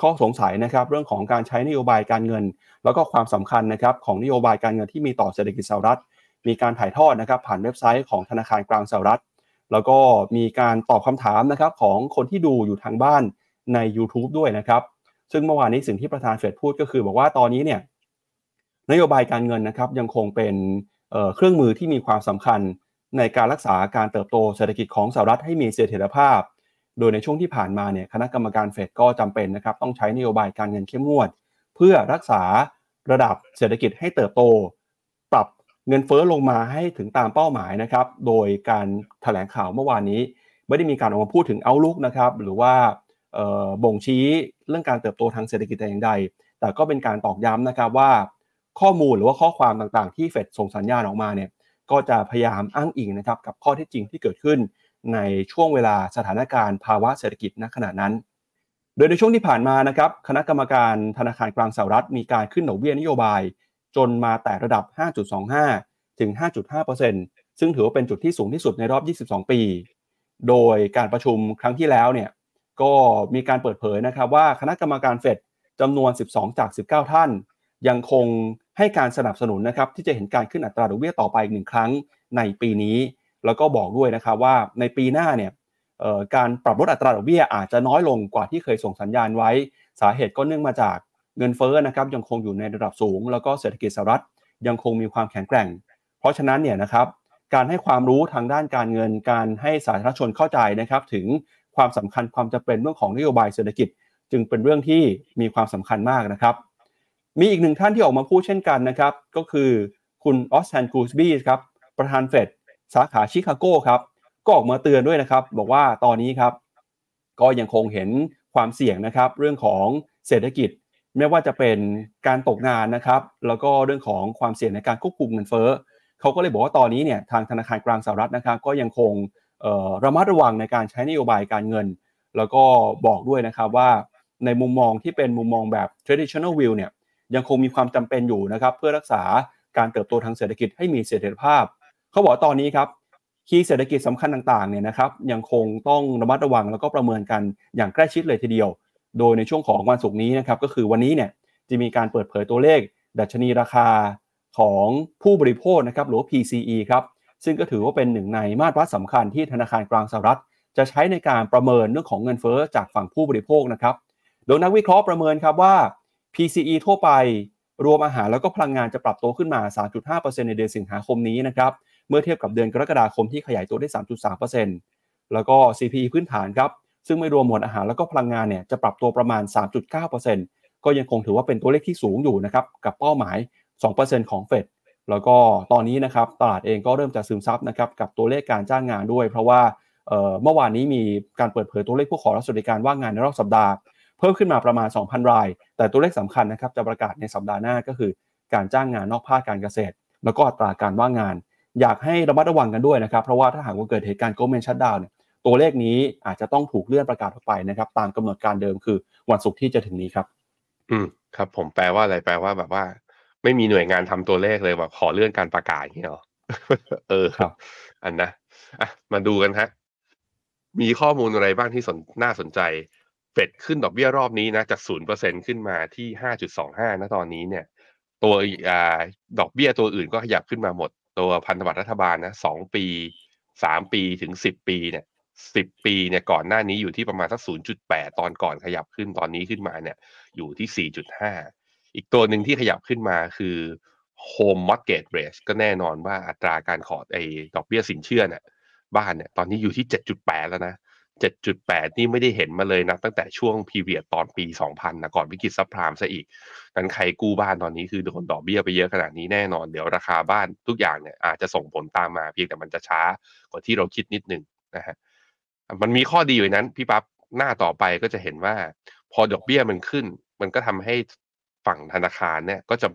S3: ข้อสงสัยนะครับ เรื่องของการใช้นโยบายการเงิน แล้วก็ความสำคัญนะครับของนโยบายการเงินที่มีต่อเศรษฐกิจสหรัฐ มีการถ่ายทอดนะครับผ่านเว็บไซต์ของธนาคารกลางสหรัฐ แล้วก็มีการตอบคำถามนะครับของคนที่ดูอยู่ทางบ้านใน YouTube ด้วยนะครับ ซึ่งเมื่อวานนี้สิ่งที่ประธานเฟดพูดก็คือ บอกว่าตอนนี้เนี่ยนโยบายการเงินนะครับยังคงเป็นเเครื่องมือที่มีความสำคัญในการรักษาการเติบโตเศรษฐกิจของสหรัฐให้มีเสถียรภาพ โดยในช่วงที่ผ่านมาเนี่ยคณะกรรมการเฟดก็จำเป็นนะครับต้องใช้นโยบายการเงินเข้มงวด เพื่อรักษาระดับเศรษฐกิจให้เติบโต เงินเฟ้อลงมาให้ถึงตามเป้าหมายนะครับ โดยการแถลงข่าวเมื่อวานนี้ ไม่ได้มีการออกมาพูดถึงเอาลุกนะครับ หรือว่าบ่งชี้เรื่องการเติบโตทางเศรษฐกิจแต่อย่างใด แต่ก็เป็นการตอกย้ำนะครับว่า ข้อมูลหรือว่าข้อความต่างๆ ที่เฟดส่งสัญญาณออกมาเนี่ย ก็จะพยายามอ้างอิงนะครับกับข้อเท็จจริงที่เกิดขึ้นในช่วงเวลาสถานการณ์ภาวะเศรษฐกิจณขณะนั้น โดยในช่วงที่ผ่านมานะครับ คณะกรรมการธนาคารกลางสหรัฐมีการขึ้นดอกเบี้ยนโยบาย จนมาแต่ระดับ 5.25 ถึง 5.5%ซึ่งถือว่าเป็นจุดที่สูงที่สุดในรอบ 22 ปี โดยการประชุมครั้งที่แล้วเนี่ยก็มีการเปิดเผยนะครับว่าคณะกรรมการเฟดจำนวน 12 จาก 19 ท่าน ยังคงให้การสนับสนุนนะครับที่จะเห็นการขึ้นอัตราดอกเบี้ยต่อไปอีกหนึ่งครั้งในปีนี้ แล้วก็บอกด้วยนะครับว่าในปีหน้าเนี่ยการปรับลดอัตราดอกเบี้ยอาจจะน้อยลงกว่าที่เคยส่งสัญญาณไว้ สาเหตุก็เนื่องมาจาก เงินเฟ้อนะครับยังคงอยู่ในระดับสูง แล้วก็เศรษฐกิจสหรัฐยังคงมีความแข็งแกร่ง เพราะฉะนั้นเนี่ยนะครับการให้ความรู้ทางด้านการเงินการให้สาธารณชนเข้าใจนะครับ ถึงความสำคัญความจำเป็นเรื่องของนโยบายเศรษฐกิจ จึงเป็นเรื่องที่มีความสำคัญมากนะครับ มีอีกหนึ่งท่านที่ออกมาพูดเช่นกันนะครับ ก็คือคุณออสแทนกูสบี้ครับประธานเฟดสาขาชิคาโกครับก็ออกมาเตือนด้วยนะครับ บอกว่าตอนนี้ครับ ก็ยังคงเห็นความเสี่ยงนะครับ เรื่องของเศรษฐกิจ ไม่ว่าจะเป็นการตกงานนะครับ แล้วก็เรื่องของความเสี่ยงในการควบคุมเงินเฟ้อเขาก็เลยบอกว่าตอนนี้เนี่ยทางธนาคารกลางสหรัฐนะครับก็ยังคงระมัดระวังในการใช้นโยบายการเงิน แล้วก็บอกด้วยนะครับว่าในมุมมองที่เป็นมุมมองแบบ traditional view เนี่ยยังคงมีความจำเป็นอยู่นะครับเพื่อรักษาการเติบโตทางเศรษฐกิจให้มีเสถียรภาพ เขาบอกตอนนี้ครับคีย์เศรษฐกิจสำคัญต่างๆเนี่ยนะครับยังคงต้องระมัดระวังแล้วก็ประเมินกันอย่างใกล้ชิดเลยทีเดียว โดยในช่วงของวันศุกร์นี้นะครับก็คือวันนี้เนี่ยจะมีการเปิดเผยตัวเลข ดัชนีราคาของผู้บริโภคนะครับหรือ PCE ครับซึ่งก็ถือว่าเป็นหนึ่งในมาตรวัดสำคัญที่ธนาคารกลางสหรัฐ จะใช้ในการประเมินเรื่องของเงินเฟ้อจากฝั่งผู้บริโภคนะครับโดยนักวิเคราะห์ประเมินครับว่า PCE ทั่วไปรวมอาหารแล้วก็พลังงานจะปรับตัวขึ้นมา 3.5%ในเดือนสิงหาคมนี้นะครับ เมื่อเทียบกับเดือนกรกฎาคมที่ขยายตัวได้ 3.3%แล้วก็ CPI พื้นฐานครับ ซึ่งไม่รวมหมวดอาหารแล้วก็พลังงานเนี่ยจะปรับตัวประมาณ 3.9%ก็ยังคงถือว่าเป็นตัวเลขที่สูงอยู่นะครับกับเป้าหมาย 2%ของเฟดแล้วก็ตอนนี้นะครับตลาดเองก็เริ่มจะซึมซับนะครับกับตัวเลขการจ้างงานด้วย เพราะว่าเมื่อวานนี้มีการเปิดเผยตัวเลขผู้ขอรับสวัสดิการว่างงานในรอบสัปดาห์เพิ่มขึ้นมาประมาณ 2,000 ราย แต่ตัวเลขสำคัญนะครับจะประกาศในสัปดาห์หน้าก็คือ การจ้างงานนอกภาคการเกษตร แล้วก็อัตราการว่างงาน อยากให้ระมัดระวังกันด้วยนะครับ เพราะว่าถ้าหากว่าเกิดเหตุการณ์โกลเมนชัดดาวน์ ตัวเลขนี้อาจจะต้องถูกเลื่อนประกาศออกไปนะครับตามกำหนดการเดิมคือวันศุกร์ที่จะถึงนี้ครับ
S2: อืมครับ ผมแปลว่าอะไรแปลว่าแบบว่า ไม่มีหน่วยงานทำตัวเลขเลยแบบขอเลื่อนการประกาศอย่างนี้หรอเออ
S3: ครับ
S2: อันนะอะมาดูกันฮะมีข้อมูลอะไรบ้างที่สนน่าสนใจเฟดขึ้นดอกเบี้ยรอบนี้นะจากศูนย์เปอร์เซ็นขึ้นมาที่ห้าจุดสองห้านะตอนนี้เนี่ย ตัวอ่าดอกเบี้ยตัวอื่นก็ขยับขึ้นมาหมด ตัวพันธบัตรรัฐบาลนะสองปีสามปีถึงสิบปีเนี่ย สิบปีเนี่ยก่อนหน้านี้อยู่ที่ประมาณสักศูนย์จุดแปดตอนก่อนขยับขึ้นตอนนี้ขึ้นมาเนี่ยอยู่ที่สี่จุดห้าอีกตัวหนึ่งที่ขยับขึ้นมาคือ Home Mortgage Rate ก็แน่นอนว่าอัตราการขอไอ้ดอกเบี้ยสินเชื่อเนี่ยบ้านเนี่ยตอนนี้อยู่ที่เจ็ดจุดแปดแล้วนะ7.8นี่ไม่ได้เห็นมาเลยนะตั้งแต่ช่วงพีเรียดตอนปี2000นะก่อนวิกฤตซับพรามซะอีกนั้นใครกู้บ้านตอนนี้คือโดนดอกเบี้ยไปเยอะขนาดนี้แน่นอนเดี๋ยวราคาบ้านทุกอย่างเนี่ยอาจจะส่งผลตามมาเพียงแต่มันจะช้ากว่าที่เราคิดนิดนึงนะฮะ มันมีข้อดีอยู่นั้นพี่ปั๊บหน้าต่อไปก็จะเห็นว่า พอดอกเบี้ยมันขึ้น มันก็ทำให้ฝั่งธนาคารเนี่ยก็จะ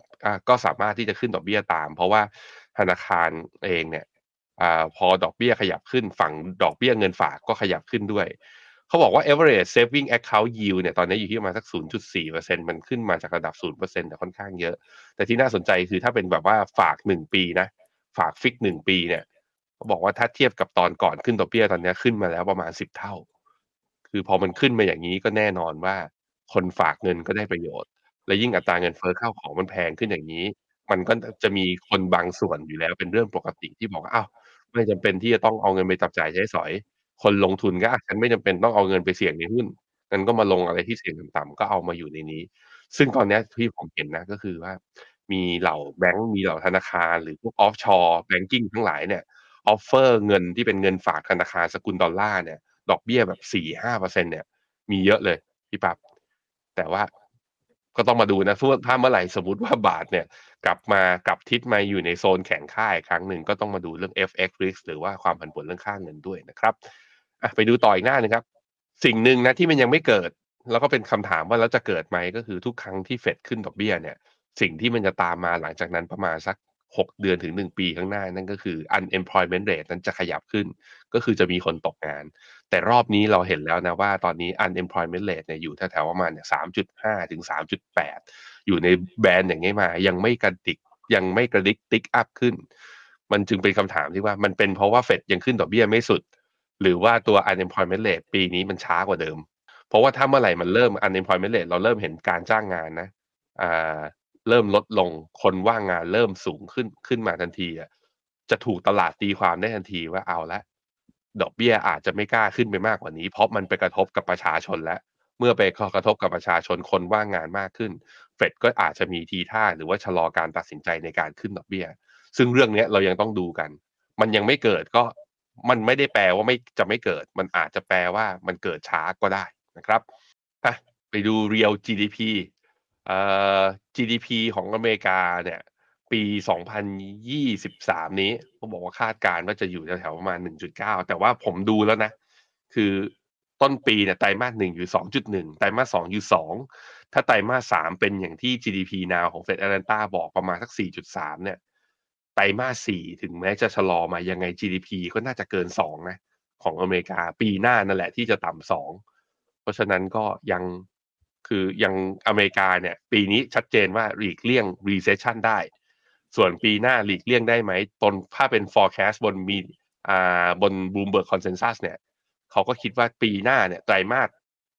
S2: ก็สามารถที่จะขึ้นดอกเบี้ยตาม เพราะว่าธนาคารเองเนี่ยอพอดอกเบี้ยขยับขึ้นฝั่งดอกเบี้ยเงินฝากก็ขยับขึ้นด้วย เขาบอกว่า average saving account yield เนี่ยตอนนี้อยู่ที่ประมาณสัก 0.4%มันขึ้นมาจากระดับ 0%แต่ค่อนข้างเยอะ แต่ที่น่าสนใจคือถ้าเป็นแบบว่าฝาก 1 ปีนะ ฝากฟิก 1 ปีเนี่ย เขาบอกว่าถ้าเทียบกับตอนก่อนขึ้นดอกเบี้ยตอนนี้ขึ้นมาแล้วประมาณ10เท่า คือพอมันขึ้นมาอย่างนี้ก็แน่นอนว่า คนฝากเงินก็ได้ประโยชน์ และยิ่งอัตราเงินเฟ้อข้าวของมันแพงขึ้นอย่างนี้ มันก็จะมีคนบางส่วนอยู่แล้วเป็นเรื่องปกติที่บอกว่าอ้าวไม่จำเป็นที่จะต้องเอาเงินไปจับจ่ายใช้สอย คนลงทุนก็ฉันไม่จำเป็นต้องเอาเงินไปเสี่ยงในหุ้นงั้นก็มาลงอะไรที่เสี่ยงต่ำๆก็เอามาอยู่ในนี้ ซึ่งตอนนี้ที่ผมเห็นนะก็คือว่า มีเหล่าแบงก์มีเหล่าธนาคาร หรือพวก offshore banking ทั้งหลายเนี่ย offer เงินที่เป็นเงินฝากธนาคารสกุลดอลลาร์เนี่ย ดอกเบี้ยแบบสี่ห้าเปอร์เซ็นต์เนี่ย มีเยอะเลยพี่ปั๊บแต่ว่าก็ต้องมาดูนะถ้าเมื่อไหร่สมมติว่าบาทเนี่ย กลับมากลับทิศมาอยู่ในโซนแข็งค่าอีกครั้งหนึ่งก็ต้องมาดูเรื่อง FX risk หรือว่าความผันผวนเรื่องค่าเงินด้วยนะครับไปดูต่ออีกหน้านึงครับ สิ่งหนึ่งนะที่มันยังไม่เกิด แล้วก็เป็นคำถามว่าแล้วจะเกิดไหมก็คือทุกครั้งที่เฟดขึ้นดอกเบี้ยเนี่ย สิ่งที่มันจะตามมาหลังจากนั้นประมาณสัก 6 เดือนถึง 1 ปีข้างหน้านั่นก็คือ unemployment rate นั้นจะขยับขึ้น ก็คือจะมีคนตกงาน แต่รอบนี้เราเห็นแล้วนะว่าตอนนี้ unemployment rate เนี่ยอยู่แถวๆประมาณ3.5 ถึง 3.8 อยู่ในแบรนด์อย่างนี้มา ยังไม่กระดิกยังไม่กระดิกติ๊กอัพขึ้น มันจึงเป็นคำถามที่ว่ามันเป็นเพราะว่าเฟดยังขึ้นดอกเบี้ยไม่สุด หรือว่าตัว unemployment rate ปีนี้มันช้ากว่าเดิม เพราะว่าถ้าเมื่อไหร่มันเริ่ม unemployment rate เราเริ่มเห็นการจ้างงานนะอ่า เริ่มลดลงคนว่างงานเริ่มสูงขึ้นขึ้นมาทันทีอะจะถูกตลาดตีความได้ทันทีว่าเอาละดอกเบี้ยอาจจะไม่กล้าขึ้นไปมากกว่านี้ เพราะมันไปกระทบกับประชาชนแล้วเมื่อไปกระทบกับประชาชนคนว่างงานมากขึ้น เฟดก็อาจจะมีทีท่าหรือว่าชะลอการตัดสินใจในการขึ้นดอกเบี้ย ซึ่งเรื่องนี้เรายังต้องดูกัน มันยังไม่เกิดก็มันไม่ได้แปลว่าไม่จะไม่เกิด มันอาจจะแปลว่ามันเกิดช้าก็ได้นะครับไปดู real GDP GDP ของอเมริกาเนี่ย ปี 2023 นี้เขาบอกว่าคาดการณ์ว่าจะอยู่แถวๆประมาณ 1.9 แต่ว่าผมดูแล้วนะ คือต้นปีเนี่ยไตรมาสหนึ่งอยู่ 2.1 ไตรมาสสองอยู่2ถ้าไตรมาสสามเป็นอย่างที่ GDP now ของ Fed Atlanta บอกประมาณสัก 4.3 เนี่ย ไตรมาสสี่ถึงแม้จะชะลอมายังไง GDP ก็น่าจะเกิน2นะของอเมริกาปีหน้านั่นแหละที่จะต่ำสองเพราะฉะนั้นก็ยัง คือยังอเมริกาเนี่ย ปีนี้ชัดเจนว่าหลีกเลี่ยง recession ได้ ส่วนปีหน้าหลีกเลี่ยงได้ไหมตนถ้าเป็น forecast บนมีอ่าบน Bloomberg Consensus เนี่ยเขาก็คิดว่าปีหน้าเนี่ยไตรมาส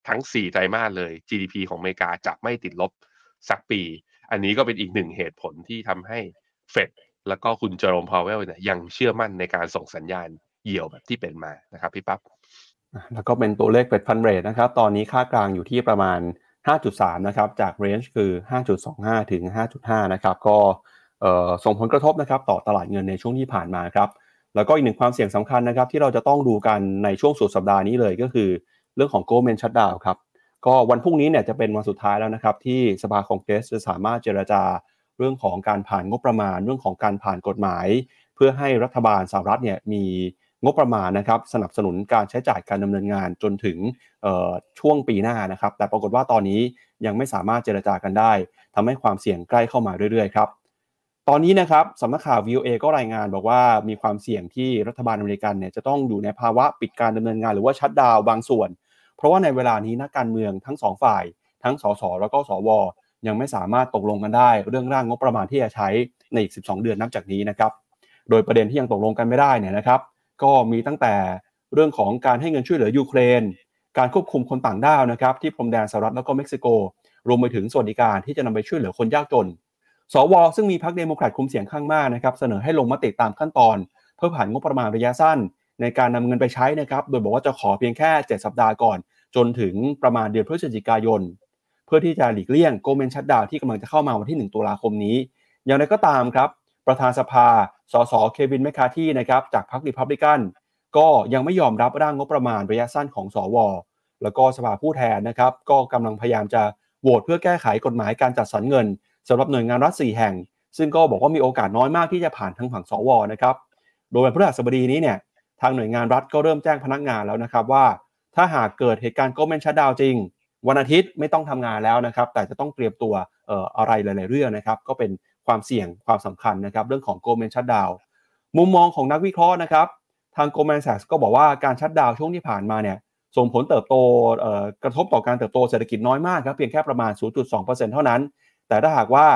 S2: ทั้ง 4 ไตรมาสเลย GDP ของอเมริกาจะไม่ติดลบสักปี อันนี้ก็เป็นอีกหนึ่งเหตุผลที่ทำให้เฟดแล้วก็คุณเจอร์โรมพาวเวลเนี่ยยังเชื่อมั่นในการส่งสัญญาณเหี่ยวแบบที่เป็นมานะครับพี่ปั๊บ
S3: แล้วก็เป็นตัวเลขเฟดฟันเรทนะครับ ตอนนี้ค่ากลางอยู่ที่ประมาณ 5.3 นะครับ จากเรนจ์คือ 5.25 ถึง 5.5 นะครับ ก็ส่งผลกระทบนะครับต่อตลาดเงินในช่วงที่ผ่านมาครับ แล้วก็อีกหนึ่งความเสี่ยงสำคัญนะครับ ที่เราจะต้องดูกันในช่วงสุดสัปดาห์นี้เลยก็คือเรื่องของโกลเมนชัดดาวครับ ก็วันพรุ่งนี้เนี่ยจะเป็นวันสุดท้ายแล้วนะครับ ที่สภาคองเกรสจะสามารถเจรจาเรื่องของการผ่านงบประมาณ เรื่องของการผ่านกฎหมาย เพื่อให้รัฐบาลสหรัฐเนี่ยมี งบประมาณนะครับสนับสนุนการใช้จ่ายการดำเนินงานจนถึงช่วงปีหน้านะครับ แต่ปรากฏว่าตอนนี้ยังไม่สามารถเจรจากันได้ทำให้ความเสี่ยงใกล้เข้ามาเรื่อยๆครับตอนนี้นะครับสำนักข่าว VOA ก็รายงานบอกว่ามีความเสี่ยงที่รัฐบาลอเมริกันเนี่ยจะต้องอยู่ในภาวะปิดการดำเนินงานหรือว่าชัดดาวบางส่วน เพราะว่าในเวลานี้นักการเมืองทั้งสองฝ่าย ทั้งสสแล้วก็สวยังไม่สามารถตกลงกันได้ เรื่องร่างงบประมาณที่จะใช้ในอีก 12 เดือนนับจากนี้นะครับ โดยประเด็นที่ยังตกลงกันไม่ได้เนี่ยนะครับ ก็มีตั้งแต่เรื่องของการให้เงินช่วยเหลือยูเครน การควบคุมคนต่างด้าวนะครับที่พรมแดนสหรัฐแล้วก็เม็กซิโก รวมไปถึงสวัสดิการที่จะนำไปช่วยเหลือคนยากจน สว ซึ่งมีพรรคเดโมแครตคุมเสียงข้างมากนะครับเสนอให้ลงมติตามขั้นตอน เพื่อผ่านงบประมาณระยะสั้น ในการนำเงินไปใช้นะครับโดยบอกว่าจะขอเพียงแค่ 7 สัปดาห์ก่อน จนถึงประมาณเดือนพฤศจิกายน เพื่อที่จะหลีกเลี่ยงโกลเมนชัดดาวที่กำลังจะเข้ามาวันที่ 1 ตุลาคมนี้ อย่างไรก็ตามครับประธานสภา สสเควินแมคคาที่นะครับจากพรรคริพับลิกันก็ยังไม่ยอมรับร่างงบประมาณระยะสั้นของสว แล้วก็สภาผู้แทนนะครับก็กำลังพยายามจะโหวตเพื่อแก้ไขกฎหมายการจัดสรรเงินสำหรับหน่วยงานรัฐ4แห่ง ซึ่งก็บอกว่ามีโอกาสน้อยมากที่จะผ่านทางฝั่งสวนะครับโดยวันพฤหัสบดีนี้เนี่ยทางหน่วยงานรัฐก็เริ่มแจ้งพนักงานแล้วนะครับว่า ถ้าหากเกิดเหตุการณ์โกลเมนชัดดาวจริง วันอาทิตย์ไม่ต้องทำงานแล้วนะครับแต่จะต้องเตรียมตัวอออะไรหลาย ๆ เรื่องนะครับก็เป็น ความเสี่ยงความสำคัญนะครับเรื่องของโกลเมนชัดดาวมุมมองของนักวิเคราะห์นะครับ ทาง Goldman Sachs ก็บอกว่าการชัดดาวช่วงที่ผ่านมาเนี่ยส่งผลเติบโตกระทบต่อการเติบโตเศรษฐกิจน้อยมากครับเพียงแค่ประมาณ 0.2%เท่านั้น แต่ถ้าหากว่า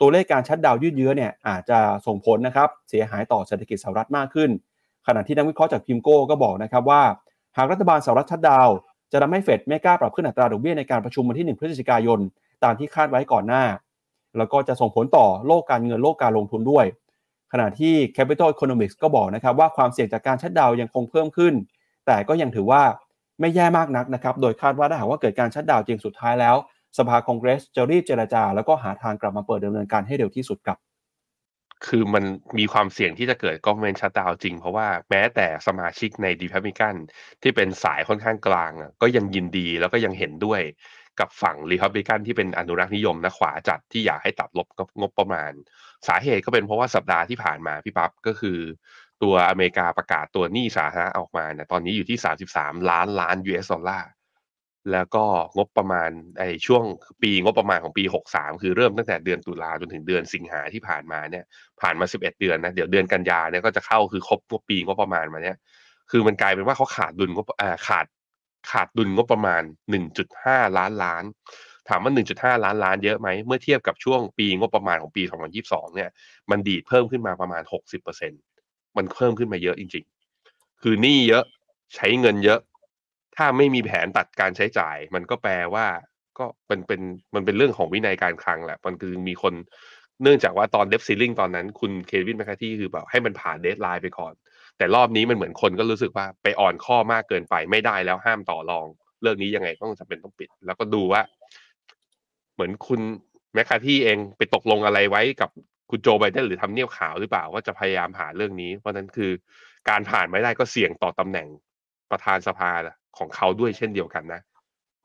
S3: ตัวเลขการชัดดาวยืดเยื้อเนี่ยอาจจะส่งผลนะครับเสียหายต่อเศรษฐกิจสหรัฐมากขึ้น ขณะที่นักวิเคราะห์จากพิมโก้ก็บอกนะครับว่า หากรัฐบาลสหรัฐชัดดาวจะทำให้เฟดไม่กล้าปรับขึ้นอัตราดอกเบี้ยในการประชุมวันที่ 1 พฤศจิกายน ตามที่คาดไว้ก่อนหน้า แล้วก็จะส่งผลต่อโลกการเงินโลกการลงทุนด้วย ขณะที่ Capital Economics ก็บอกนะครับว่าความเสี่ยงจากการชัดดาวยังคงเพิ่มขึ้น แต่ก็ยังถือว่าไม่แย่มากนักนะครับ โดยคาดว่าถ้าหากว่าเกิดการชัดดาวจริงสุดท้ายแล้ว สภาคองเกรสจะรีบเจรจา แล้วก็หาทางกลับมาเปิดดำเนินการให้เร็วที่สุดครับ
S2: คือมันมีความเสี่ยงที่จะเกิดก o เ e นชัดดาวจริง เพราะว่าแม้แต่สมาชิกในรีพับลิกันที่เป็นสายค่อนข้างกลางก็ยังยินดีแล้วก็ยังเห็นด้วย กับฝั่งรีพับลิกันที่เป็นอนุรักษ์นิยมนะขวาจัดที่อยากให้ตัดลบงบประมาณ สาเหตุก็เป็นเพราะว่าสัปดาห์ที่ผ่านมาพี่ปั๊บก็คือ ตัวอเมริกาประกาศตัวหนี้สาธารณะออกมาเนี่ยตอนนี้อยู่ที่ 33 ล้านล้าน US ดอลลาร์แล้วก็งบประมาณไอ้ช่วงปีงบประมาณของปี 63 คือเริ่มตั้งแต่เดือนตุลาจนถึงเดือนสิงหาที่ผ่านมาเนี่ยผ่านมา 11 เดือนนะเดี๋ยวเดือนกันยาเนี่ยก็จะเข้าคือครบงบปีงบประมาณมาเนี่ยคือมันกลายเป็นว่าเขาขาดดุลงบขาด ขาดดุลงบประมาณ 1.5 ล้านล้าน ถามว่า 1.5 ล้านล้านเยอะไหม เมื่อเทียบกับช่วงปีงบประมาณของปี 2022 เนี่ย มันดีดเพิ่มขึ้นมาประมาณ 60%มันเพิ่มขึ้นมาเยอะจริง ๆ คือหนี้เยอะใช้เงินเยอะ ถ้าไม่มีแผนตัดการใช้จ่าย มันก็แปลว่าก็เป็นเป็นมันเป็นเรื่องของวินัยการคลังแหละ มันคือมีคนเนื่องจากว่าตอน debt ceiling ตอนนั้นคุณเควินแมคคาร์ธีคือแบบให้มันผ่าน deadline ไปก่อน แต่รอบนี้มันเหมือนคนก็รู้สึกว่าไปอ่อนข้อมากเกินไปไม่ได้แล้วห้ามต่อรอง เรื่องนี้ยังไงต้องจำเป็นต้องปิด แล้วก็ดูว่า เหมือนคุณแมคคาร์ธีเองไปตกลงอะไรไว้กับคุณโจไบเดนหรือทำเนียบขาวหรือเปล่าว่าจะพยายามหาเรื่องนี้ เพราะนั้นคือการผ่านไม่ได้ก็เสี่ยงต่อตำแหน่งประธานสภาของเขาด้วยเช่นเดียวกันนะ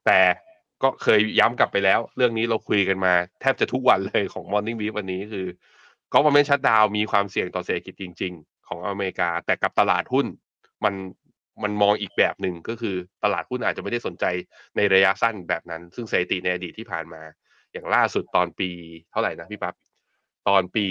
S2: แต่ก็เคยย้ำกลับไปแล้ว เรื่องนี้เราคุยกันมา แทบจะทุกวันเลยของ Morning Brief วันนี้คือ ก็มันไม่ชัดดาวมีความเสี่ยงต่อเศรษฐกิจจริงๆ ของอเมริกา แต่กับตลาดหุ้นมันมันมองอีกแบบหนึ่งก็คือตลาดหุ้นอาจจะไม่ได้สนใจในระยะสั้นแบบนั้น ซึ่งสถิติในอดีตที่ผ่านมา อย่างล่าสุดตอนปีเท่าไหร่นะพี่ปั๊บตอนปี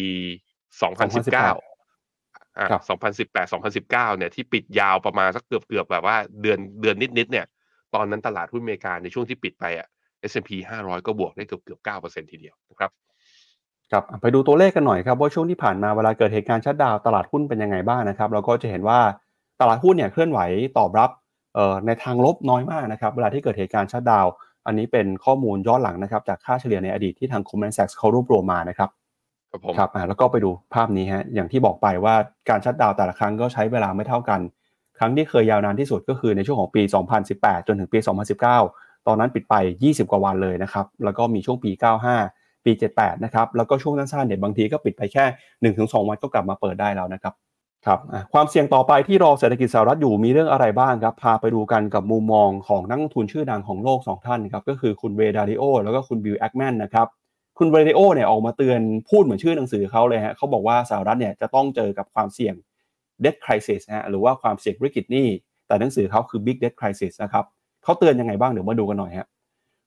S2: 2019อ่า2018 2019เนี่ยที่ปิดยาวประมาณสักเกือบเกือบแบบว่าเดือนเดือนนิดๆเนี่ย ตอนนั้นตลาดหุ้นอเมริกาในช่วงที่ปิดไปอะ S&P 500 ก็บวกได้เกือบเกือบ9%ทีเดียวนะครับ
S3: ครับไปดูตัวเลขกันหน่อยครับว่าช่วงที่ผ่านมาเวลาเกิดเหตุการณ์ชัดดาวตลาดหุ้นเป็นยังไงบ้างนะครับเราก็จะเห็นว่าตลาดหุ้นเนี่ยเคลื่อนไหวตอบรับในทางลบน้อยมากนะครับเวลาที่เกิดเหตุการณ์ชัดดาวอันนี้เป็นข้อมูลย้อนหลังนะครับจากค่าเฉลี่ยในอดีตที่ทาง Goldman Sachs เขารวบรวมมานะครับ
S2: ครับผม
S3: ครับแล้วก็ไปดูภาพนี้ฮะอย่างที่บอกไปว่าการชัดดาวแต่ละครั้งก็ใช้เวลาไม่เท่ากัน ครั้งที่เคยยาวนานที่สุดก็คือในช่วงของปี 2018 จนถึงปี 2019 ตอนนั้นปิดไป 20 กว่าวันเลยนะครับแล้วก็มีช่วงปี 95 ปี 78 นะครับ แล้วก็ช่วงสั้นๆเนี่ยบางทีก็ปิดไปแค่ 1-2 วันก็กลับมาเปิดได้แล้วนะครับครับความเสี่ยงต่อไปที่รอเศรษฐกิจสหรัฐอยู่มีเรื่องอะไรบ้างครับ พาไปดูกันกับมุมมองของนักลงทุนชื่อดังของโลก 2 ท่านครับ ก็คือคุณเรย์ ดาลิโอแล้วก็คุณบิลแอคแมนนะครับ คุณเรย์ ดาลิโอเนี่ยออกมาเตือนพูดเหมือนชื่อหนังสือเขาเลยฮะเขาบอกว่าสหรัฐเนี่ยจะต้องเจอกับความเสี่ยง debt crisis ฮะหรือว่าความเสี่ยงวิกฤตหนี้ แต่หนังสือเขาคือ big debt crisis นะครับเขาเตือนยังไงบ้างเดี๋ยวมาดูกันหน่อยฮะ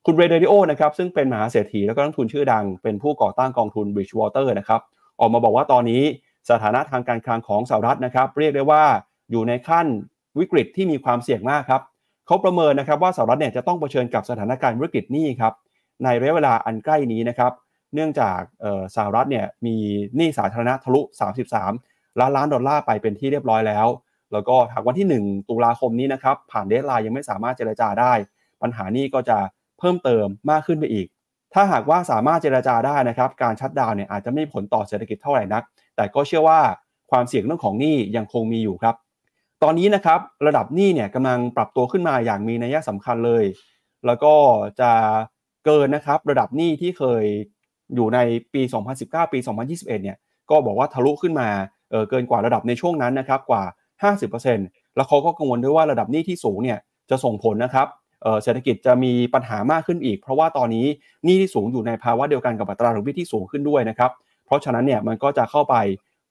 S3: คุณเรย์ ดาลิโอนะครับซึ่งเป็นมหาเศรษฐีแล้วก็นักลงทุนชื่อดัง เป็นผู้ก่อตั้งกองทุน Bridgewater นะครับออกมาบอกว่าตอนนี้สถานะทางการคลังของสหรัฐนะครับ เรียกได้ว่าอยู่ในขั้นวิกฤตที่มีความเสี่ยงมากครับเขาประเมินนะครับว่าสหรัฐเนี่ยจะต้องเผชิญกับสถานการณ์วิกฤตหนี้ครับในระยะเวลาอันใกล้นี้นะครับ เนื่องจากสหรัฐเนี่ยมีหนี้สาธารณะทะลุ 33 ล้านล้านดอลลาร์ไปเป็นที่เรียบร้อยแล้ว แล้วก็หากวันที่ 1 ตุลาคมนี้นะครับผ่าน deadline ยังไม่สามารถเจรจาได้ ปัญหานี้ก็จะเพิ่มเติมมากขึ้นไปอีก ถ้าหากว่าสามารถเจรจาได้นะครับ การชัดดาวเนี่ยอาจจะไม่ผลต่อเศรษฐกิจเท่าไหร่นัก แต่ก็เชื่อว่าความเสี่ยงเรื่องของหนี้ยังคงมีอยู่ครับ ตอนนี้นะครับระดับหนี้เนี่ยกำลังปรับตัวขึ้นมาอย่างมีนัยสำคัญเลย แล้วก็จะเกินนะครับระดับหนี้ที่เคยอยู่ในปี 2019 ปี 2021 เนี่ยก็บอกว่าทะลุขึ้นมาเเกินกว่าระดับในช่วงนั้นนะครับกว่า 50%แล้วเขาก็กังวลด้วยว่าระดับหนี้ที่สูงเนี่ยจะส่งผลนะครับ เศรษฐกิจจะมีปัญหามากขึ้นอีก เพราะว่าตอนนี้หนี้ที่สูงอยู่ในภาวะเดียวกันกับอัตราดอกเบี้ยที่สูงขึ้นด้วยนะครับ เพราะฉะนั้นเนี่ยมันก็จะเข้าไป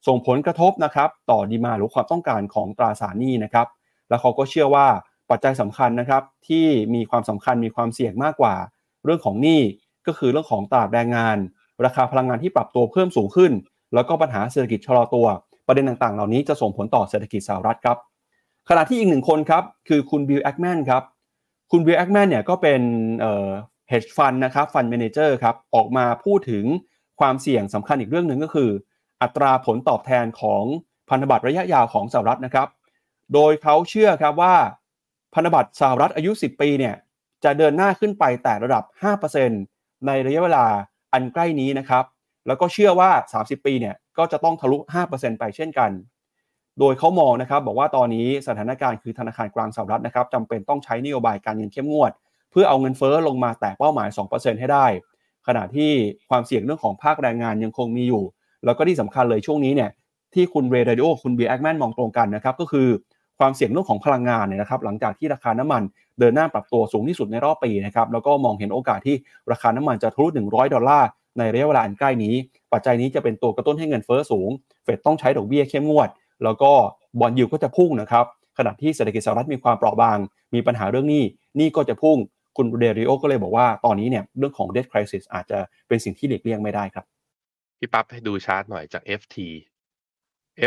S3: ส่งผลกระทบนะครับต่อดีมาหรือความต้องการของตราสารหนี้นะครับ แล้วเขาก็เชื่อว่าปัจจัยสำคัญนะครับที่มีความสำคัญมีความเสี่ยงมากกว่า เรื่องของหนี้ก็คือเรื่องของตลาดแรงงาน ราคาพลังงานที่ปรับตัวเพิ่มสูงขึ้น แล้วก็ปัญหาเศรษฐกิจชะลอตัว ประเด็นต่างๆ เหล่านี้จะส่งผลต่อเศรษฐกิจสหรัฐครับขณะที่อีกหนึ่งคนครับคือคุณบิลแอคแมนครับ คุณบิลแอคแมนเนี่ยก็เป็นเอ่อ hedge fund นะครับ fund manager ครับออกมาพูดถึงความเสี่ยงสำคัญอีกเรื่องหนึ่งก็คือ อัตราผลตอบแทนของพันธบัตรระยะยาวของสหรัฐนะครับ โดยเขาเชื่อครับว่าพันธบัตรสหรัฐอายุ 10 ปีเนี่ยจะเดินหน้าขึ้นไปแตะระดับ 5%ในระยะเวลาอันใกล้นี้นะครับ แล้วก็เชื่อว่า 30 ปีเนี่ยก็จะต้องทะลุ 5%ไปเช่นกัน โดยเขามองนะครับบอกว่าตอนนี้สถานการณ์คือธนาคารกลางสหรัฐนะครับจำเป็นต้องใช้นโยบายการเงินเข้มงวด เพื่อเอาเงินเฟ้อลงมาแตะเป้าหมาย 2%ให้ได้ ขณะที่ความเสี่ยงเรื่องของภาคแรงงานยังคงมีอยู่ แล้วก็ที่สำคัญเลยช่วงนี้เนี่ยที่คุณเรย์ ดาลิโอคุณบิลแอคแมนมองตรงกันนะครับก็คือความเสี่ยงเรื่องของพลังงานเนี่ยนะครับหลังจากที่ราคาน้ำมันเดินหน้าปรับตัวสูงที่สุดในรอบปีนะครับแล้วก็มองเห็นโอกาสที่ราคาน้ำมันจะทะลุ100 ดอลลาร์ในระยะเวลาอันใกล้นี้ ปัจจัยนี้จะเป็นตัวกระตุ้นให้เงินเฟ้อสูง เฟดต้องใช้ดอกเบี้ยเข้มงวด แล้วก็บอลยูก็จะพุ่งนะครับขณะที่เศรษฐกิจสหรัฐมีความเปราะบาง มีปัญหาเรื่องนี้นี่ก็จะพุ่งคุณเดริโอก็เลยบอกว่าตอนนี้เนี่ยเรื่องของ debt crisis อาจจะเป็นสิ่งที่หลีกเลี่ยงไม่ได้ครับ
S2: พี่ปั๊บให้ดูชาร์ตหน่อยจาก FT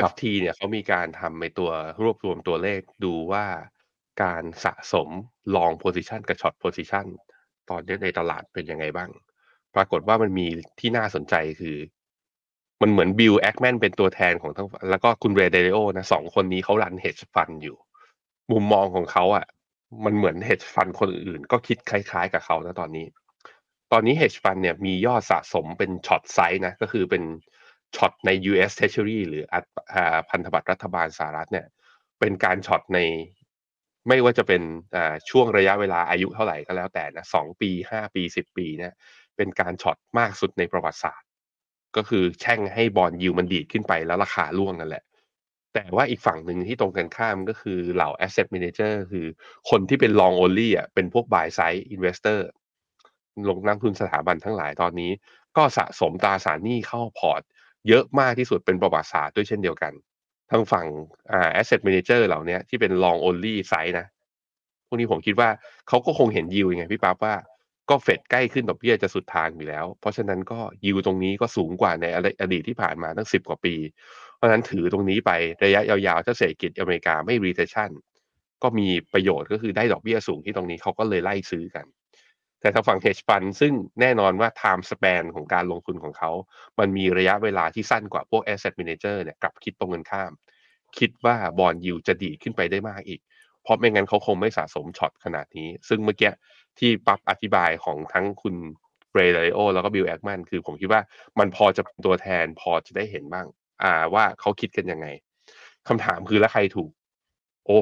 S2: FT เนี่ยเขามีการทำในตัวรวบรวมตัวเลขดูว่าการสะสม long position กับ short position ตอนนี้ในตลาดเป็นยังไงบ้าง ปรากฏว่ามันมีที่น่าสนใจคือ มันเหมือนบิลแอคแมนเป็นตัวแทนของทั้งแล้วก็คุณเรย์ ดาลิโอนะสองคนนี้เขา run hedge fund อยู่ มุมมองของเขาอะ่ะ มันเหมือน hedge fund คนอื่นก็คิดคล้ายๆกับเขานะตอนนี้ ตอนนี้ hedge fund เนี่ยมียอดสะสมเป็น short side นะ ก็คือเป็น short ใน US Treasury หรือพันธบัตรรัฐบาลสหรัฐเนี่ย เป็นการ short ในไม่ว่าจะเป็นอ่าช่วงระยะเวลาอายุเท่าไหร่ก็แล้วแต่นะสองปีห้าปีสิบปีเนี่ยเป็นการช็อตมากสุดในประวัติศาสตร์ ก็คือแช่งให้บอลยิวมันดีดขึ้นไปแล้วราคาร่วงนั่นแหละ แต่ว่าอีกฝั่งหนึ่งที่ตรงกันข้ามก็คือเหล่า asset manager คือคนที่เป็น long only อะเป็นพวก buy side investor ลงนักทุนสถาบันทั้งหลายตอนนี้ ก็สะสมตราสารหนี้เข้าพอร์ต เยอะมากที่สุดเป็นประวัติศาสตร์ด้วยเช่นเดียวกัน ทางฝั่งอ่า asset manager เหล่านี้ที่เป็น long only size นะพวกนี้ผมคิดว่าเขาก็คงเห็นยิวยังไงพี่ป๊าบว่า ก็เฟดใกล้ขึ้นดอกเบี้ยจะสุดทางอยู่แล้ว เพราะฉะนั้นก็ยิวตรงนี้ก็สูงกว่าในอดีตที่ผ่านมาตั้งสิบกว่าปี เพราะฉะนั้นถือตรงนี้ไประยะยาวๆถ้าเศรษฐกิจอเมริกาไม่ recession ก็มีประโยชน์ก็คือได้ดอกเบี้ยสูงที่ตรงนี้เขาก็เลยไล่ซื้อกัน แต่ทางฝั่ง hedge fund ซึ่งแน่นอนว่า time span ของการลงทุนของเขา มันมีระยะเวลาที่สั้นกว่าพวก asset manager เนี่ยกลับคิดตรงกันข้าม คิดว่า bond yield จะดีดขึ้นไปได้มากอีก เพราะไม่งั้นเขาคงไม่สะสม short ขนาดนี้ ซึ่งเมื่อกี้ ที่ปั๊บอธิบายของทั้งคุณเรย์ ดาลิโอแล้วก็บิลแอคแมนคือผมคิดว่ามันพอจะเป็นตัวแทนพอจะได้เห็นบ้าง อ่าว่าเขาคิดกันยังไงคำถามคือแล้วใครถูก โอ้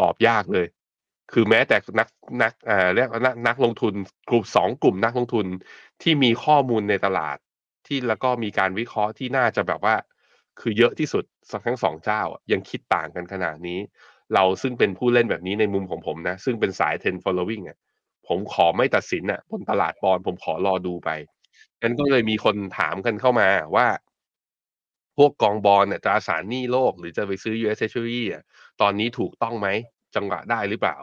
S2: ตอบยากเลย คือแม้แต่นักนักอ่าเรียกนักนักลงทุนกลุ่มสองกลุ่มนักลงทุนที่มีข้อมูลในตลาดที่แล้วก็มีการวิเคราะห์ที่น่าจะแบบว่า คือเยอะที่สุดทั้งสองเจ้ายังคิดต่างกันขนาดนี้ เราซึ่งเป็นผู้เล่นแบบนี้ในมุมของผมนะ ซึ่งเป็นสาย10 following อะผมขอไม่ตัดสินอะบนตลาดบอลผมขอรอดูไปงั้นก็เลยมีคนถามกันเข้ามาว่า พวกกองบอลเนี่ยตราสารหนี้โลก หรือจะไปซื้อ US Treasury อะตอนนี้ถูกต้องไหมจังหวะได้หรือเปล่า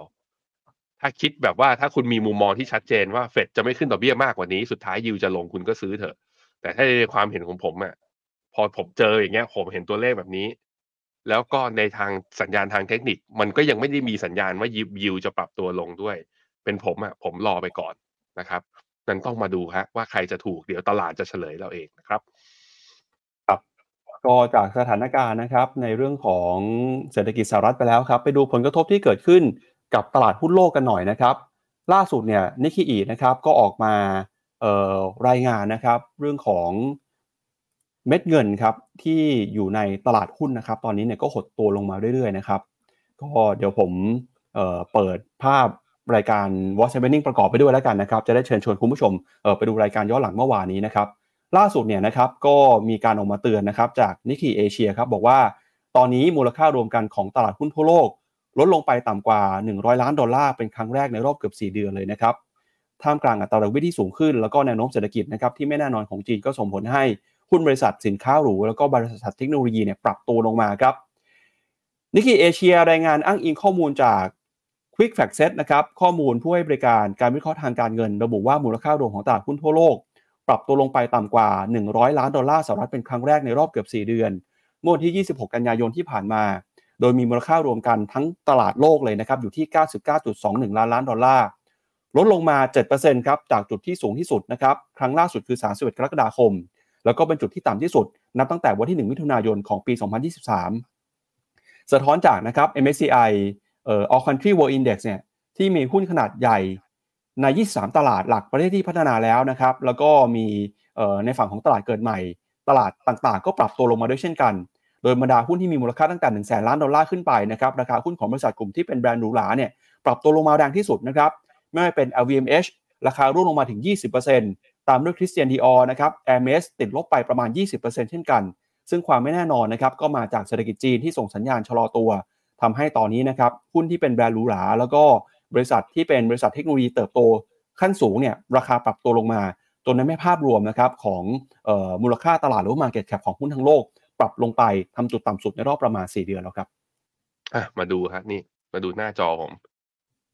S2: ถ้าคิดแบบว่าถ้าคุณมีมุมมองที่ชัดเจนว่าเฟดจะไม่ขึ้นดอกเบี้ยมากกว่านี้สุดท้ายยิวจะลงคุณก็ซื้อเถอะ แต่ถ้าในความเห็นของผมอะพอผมเจออย่างเงี้ย ผมเห็นตัวเลขแบบนี้ แล้วก็ในทางสัญญาณทางเทคนิค มันก็ยังไม่ได้มีสัญญาณว่ายิวยิวจะปรับตัวลงด้วย เป็นผมอะผมรอไปก่อนนะครับนั้นต้องมาดูฮะว่าใครจะถูกเดี๋ยวตลาดจะเฉลยเราเองนะครับครับ
S3: ก็จากสถานการณ์นะครับ ในเรื่องของเศรษฐกิจสหรัฐไปแล้วครับ ไปดูผลกระทบที่เกิดขึ้นกับตลาดหุ้นโลกกันหน่อยนะครับ ล่าสุดเนี่ยนิก k ีอีนะครับก็ออกมารายงานนะครับ เรื่องของ เม็ดเงินครับที่อยู่ในตลาดหุ้นนะครับ ตอนนี้เนี่ยก็หดตัวลงมาเรื่อยๆนะครับก็เดี๋ยวผมเเปิดภาพรายการ Watch Happening ประกอบไปด้วยแล้วกันนะครับ จะได้เชิญชวนคุณผู้ชมไปดูรายการย้อนหลังเมื่อวานนี้นะครับ ล่าสุดเนี่ยนะครับก็มีการออกมาเตือนนะครับ จากนิก k ีเอเชียครับบอกว่าตอนนี้มูลค่ารวมกันของตลาดหุ้นทั่วโลก ลดลงไปต่ำกว่า 100 ล้านดอลลาร์เป็นครั้งแรกในรอบเกือบ 4 เดือนเลยนะครับท่ามกลางอัตราดอกเบี้ยที่สูงขึ้นแล้วก็แนวโน้มเศรษฐกิจนะครับที่ไม่แน่นอนของจีนก็ส่งผลให้ หุ้นบริษัทสินค้าหรูแล้วก็บริษัทเทคโนโลยีเนี่ยปรับตัวลงมาครับนิก k ีเอเชียรายงานอ้างอิงข้อมูลจาก Quick Fact Set นะครับข้อมูลผู้ให้บริการการวิเคราะห์ทางการเงิน ระบุว่ามูลค่ารวมของตลาดหุ้นทั่วโลก ปรับตัวลงไปต่ำกว่า 100 ล้านดอลลาร์สหรัฐเป็นครั้งแรกในรอบเกือบ 4 เดือนเมื่อวันที่ 26 กันยายนที่ผ่านมา โดยมีมูลค่ารวมกันทั้งตลาดโลกเลยนะครับอยู่ที่ 99.21 ล้านล้านดอลลาร์ลดลงมา 7%ครับจากจุดที่สูงที่สุดนะครับครั้งล่าสุดคือ 31 กรกฎาคม แล้วก็เป็นจุดที่ต่ำที่สุด นับตั้งแต่วันที่ 1 มิถุนายนของปี 2023 สะท้อนจากนะครับ MSCI เอ่อ All Country World Index เนี่ยที่มีหุ้นขนาดใหญ่ใน 23 ตลาดหลักประเทศที่พัฒนาแล้วนะครับ แล้วก็มีในฝั่งของตลาดเกิดใหม่ ตลาดต่างๆ ก็ปรับตัวลงมาด้วยเช่นกัน โดยบรรดาหุ้นที่มีมูลค่าตั้งแต่1 0 0 0 0แล้านดอลลาร์ขึ้นไปนะครับราคาหุ้นของบริษัทกลุ่มที่เป็นแบรนด์หรูหราเนี่ยปรับตัวลงมาแรงที่สุดนะครับไม่ว่าเป็น LVMH ราคาร่วงลงมาถึง 20% ตามด้วย Christian Dior นะครับ Hermes ติดลบไปประมาณ 20%เช่นกัน ซึ่งความไม่แน่นอนนะครับก็มาจากเศรษฐกิจจีนที่ส่งสัญญาณชะลอตัวทำให้ตอนนี้นะครับหุ้นที่เป็นแบรนด์หรูหราแล้วก็บริษัทที่เป็นบริษัทเทคโนโลยีเติบโตขั้นสูงเนี่ยราคาปรับตัวลงมาจนในแม่ภาพรวมนะครับของออมูลค่าตลาดหรือ Market Cap ของหุ้นทั้งโลก ปรับลงไปทำจุดต่ำสุดในรอบประมาณ 4 เดือนแล้วครับ
S2: มาดูครับนี่มาดูหน้าจอผม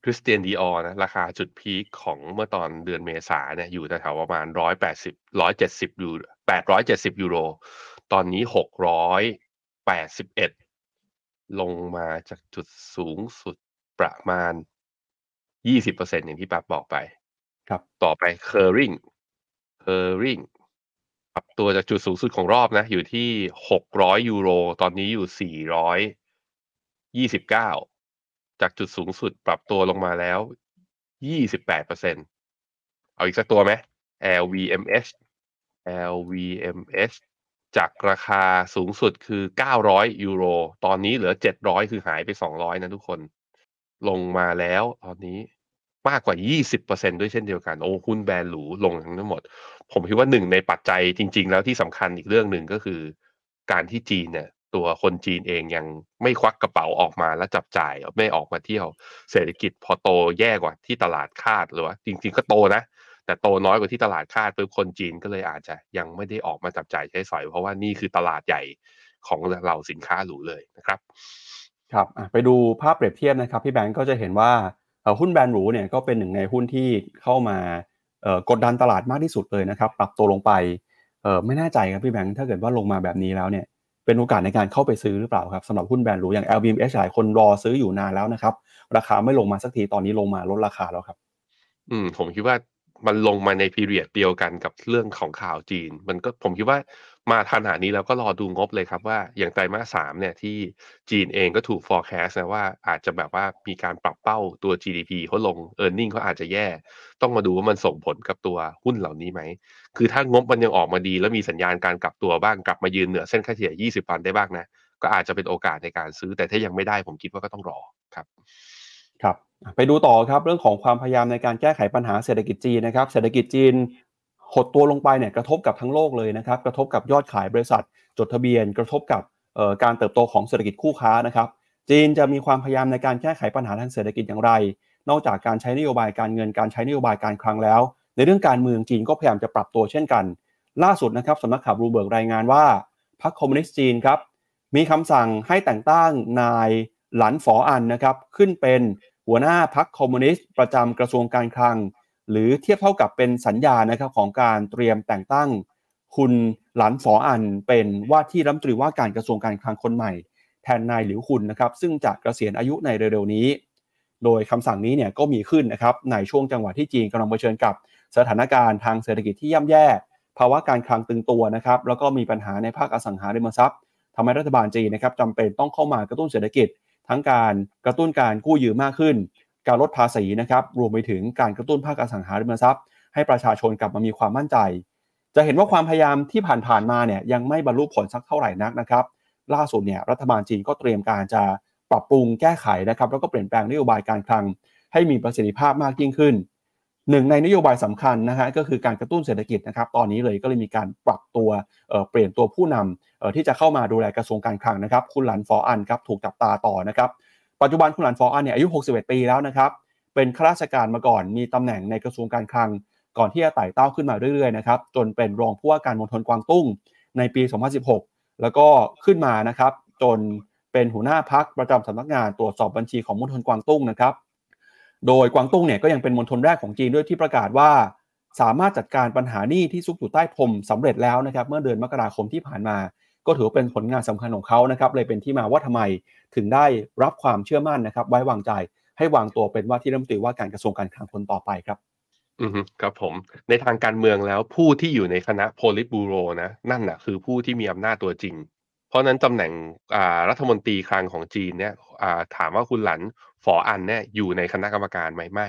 S2: ริสเตียนดีออนะราคาจุดพีคของเมื่อตอนเดือนเมษาเนี่ยอยู่แถวๆประมาณร้อยแปดสิบร้อยเจ็ดสิบยูแปดร้อยเจ็ดสิบยูโร ตอนนี้หกร้อยแปดสิบเอ็ดลงมาจากจุดสูงสุดประมาณยี่สิบเปอร์เซ็นอย่างที่ปั๊บบอกไป
S3: ครับ
S2: ต่อไป Kering Kering ปรับตัวจากจุดสูงสุดของรอบนะ อยู่ที่หกร้อยยูโร ตอนนี้อยู่สี่ร้อยยี่สิบเก้า จากจุดสูงสุดปรับตัวลงมาแล้วยี่สิบแปดเอร์เซ็นเอาอีกสักตัวไหม LVMH LVMH จากราคาสูงสุดคือ 900 ยูโร ตอนนี้เหลือ 700 คือหายไป 200 นะทุกคน ลงมาแล้วตอนนี้มากกว่า 20%ด้วยเช่นเดียวกัน โอ้หุ้นแบรนด์หรูลงทั้งหมด ผมคิดว่าหนึ่งในปัจจัยจริง ๆ แล้วที่สำคัญอีกเรื่องหนึ่งก็คือ การที่จีนเนี่ย ตัวคนจีนเองยังไม่ควักกระเป๋าออกมาแล้วจับจ่ายไม่ออกมาเที่ยวเศรษฐกิจพอโตแย่กว่าที่ตลาดคาดหรือว่าจริง ๆ ก็โตนะ แต่โตน้อยกว่าที่ตลาดคาดปุ๊บคนจีนก็เลยอาจจะยังไม่ได้ออกมาจับจ่ายใช้สอย เพราะว่านี่คือตลาดใหญ่ของเหล่าสินค้าหรูเลยนะครับ
S3: ครับไปดูภาพเปรียบเทียบนะครับพี่แบงก์ก็จะเห็นว่าหุ้นแบรนด์หรูเนี่ยก็เป็นหนึ่งในหุ้นที่เข้ามากดดันตลาดมากที่สุดเลยนะครับ ปรับตัวลงไปไม่แน่ใจครับพี่แบงก์ถ้าเกิดว่าลงมาแบบนี้แล้วเนี่ย เป็นโอกาสในการเข้าไปซื้อหรือเปล่าครับสำหรับหุ้นแบรนด์หรูอย่าง LVMH หลายคนรอซื้ออยู่นานแล้วนะครับ ราคาไม่ลงมาสักทีตอนนี้ลงมาลดราคาแล้วครับ
S2: อืม ผมคิดว่ามันลงมาในพีเรียดเดียวกันกับเรื่องของข่าวจีน มันก็ผมคิดว่า มาขนานี้แล้วก็รอดูงบเลยครับว่าอย่างไตรมาสสามเนี่ยที่จีนเองก็ถูก forecast นะว่าอาจจะแบบว่ามีการปรับเป้าตัว GDP เขาลง e a r n i n g เขาอาจจะแย่ ต้องมาดูว่ามันส่งผลกับตัวหุ้นเหล่านี้ไหม คือถ้างบมันยังออกมาดี แล้วมีสัญญาณการกลับตัวบ้างกลับมายืนเหนือเส้นค่าเฉลี่ย 20 วันได้บ้างนะ ก็อาจจะเป็นโอกาสในการซื้อ แต่ถ้ายังไม่ได้ผมคิดว่าก็ต้องรอครับ
S3: ครับไปดูต่อครับเรื่องของความพยายามในการแก้ไขปัญหาเศรษฐกิจจีนนะครับเศรษฐกิจจีน หดตัวลงไปเนี่ยกระทบกับทั้งโลกเลยนะครับกระทบกับยอดขายบริษัท จดทะเบียน กระทบกับการเติบโตของเศรษฐกิจคู่ค้านะครับจีนจะมีความพยายามในการแก้ไขปัญหาทางเศรษฐกิจอย่างไร นอกจากการใช้นโยบายการเงินการใช้นโยบายการคลังแล้ว ในเรื่องการเมืองจีนก็พยายามจะปรับตัวเช่นกัน ล่าสุดนะครับสำนักข่าวบลูเบิร์กรายงานว่าพรรคคอมมิวนิสต์จีนครับมีคำสั่งให้แต่งตั้งนายหลันฝออันนะครับขึ้นเป็นหัวหน้าพรรคคอมมิวนิสต์ประจำกระทรวงการคลัง หรือเทียบเท่ากับเป็นสัญญานะครับของการเตรียมแต่งตั้ง คุณหลันฝออันเป็นว่าที่รัฐมนตรีว่าการกระทรวงการคลังคนใหม่ แทนนายหลิวคุนนะครับซึ่งจะเกษียณอายุในเร็วๆนี้ โดยคำสั่งนี้เนี่ยก็มีขึ้นนะครับในช่วงจังหวะที่จีนกำลังเผชิญกับสถานการณ์ทางเศรษฐกิจที่ย่ำแย่ ภาวะการคลังตึงตัวนะครับแล้วก็มีปัญหาในภาคอสังหาริมทรัพย์ทำให้รัฐบาลจีนนะครับจำเป็นต้องเข้ามากระตุ้นเศรษฐกิจ ทั้งการกระตุ้นการกู้ยืมมากขึ้น การลดภาษีนะครับรวมไปถึงการกระตุ้นภาคอสังหาริมทรัพย์ ให้ประชาชนกลับมามีความมั่นใจ จะเห็นว่าความพยายามที่ผ่านๆมาเนี่ยยังไม่บรรลุผลสักเท่าไหร่นักนะครับ ล่าสุดเนี่ยรัฐบาลจีนก็เตรียมการจะปรับปรุงแก้ไขนะครับแล้วก็เปลี่ยนแปลงนโยบายการคลัง ให้มีประสิทธิภาพมากยิ่งขึ้นหนึ่งในนโยบายสำคัญนะฮะก็คือการกระตุ้นเศรษฐกิจนะครับตอนนี้เลยก็เลยมีการปรับตัวเเปลี่ยนตัวผู้นำที่จะเข้ามาดูแลกระทรวงการคลังนะครับ คุณหลันฟออันครับถูกจับตาต่อนะครับ ปัจจุบันคุณหลันฟออันเนี่ยอายุ 61 ปีแล้วนะครับ เป็นข้าราชการมาก่อน มีตำแหน่งในกระทรวงการคลัง ก่อนที่จะไต่เต้าขึ้นมาเรื่อยๆนะครับ จนเป็นรองผู้ว่าการมณฑลกวางตุ้งในปี 2016 แล้วก็ขึ้นมานะครับ จนเป็นหัวหน้าพักประจำสำนักงานตรวจสอบบัญชีของมณฑลกวางตุ้งนะครับ โดยกวางตุ้งเนี่ยก็ยังเป็นมณฑลแรกของจีนด้วยที่ประกาศว่า สามารถจัดการปัญหาหนี้ที่ซุกอยู่ใต้พรมสำเร็จแล้วนะครับ เมื่อเดือนมกราคมที่ผ่านมา ก็ถือเป็นผลงานสำคัญของเขานะครับเลยเป็นที่มาว่าทำไมถึงได้รับความเชื่อมั่นนะครับ ไว้วางใจให้วางตัวเป็นว่าที่รัฐมนตรีว่าการกระทรวงการคลังคนต่อไปครับ
S2: อือฮึครับผม ในทางการเมืองแล้วผู้ที่อยู่ในคณะโพลิตบูโรนะนั่นน่ะคือผู้ที่มีอำนาจตัวจริง เพราะนั้นตำแหน่งรัฐมนตรีคลังของจีนเนี่ยถามว่าคุณหลันฝออันเนี่ยอยู่ในคณะกรรมการไหมไม่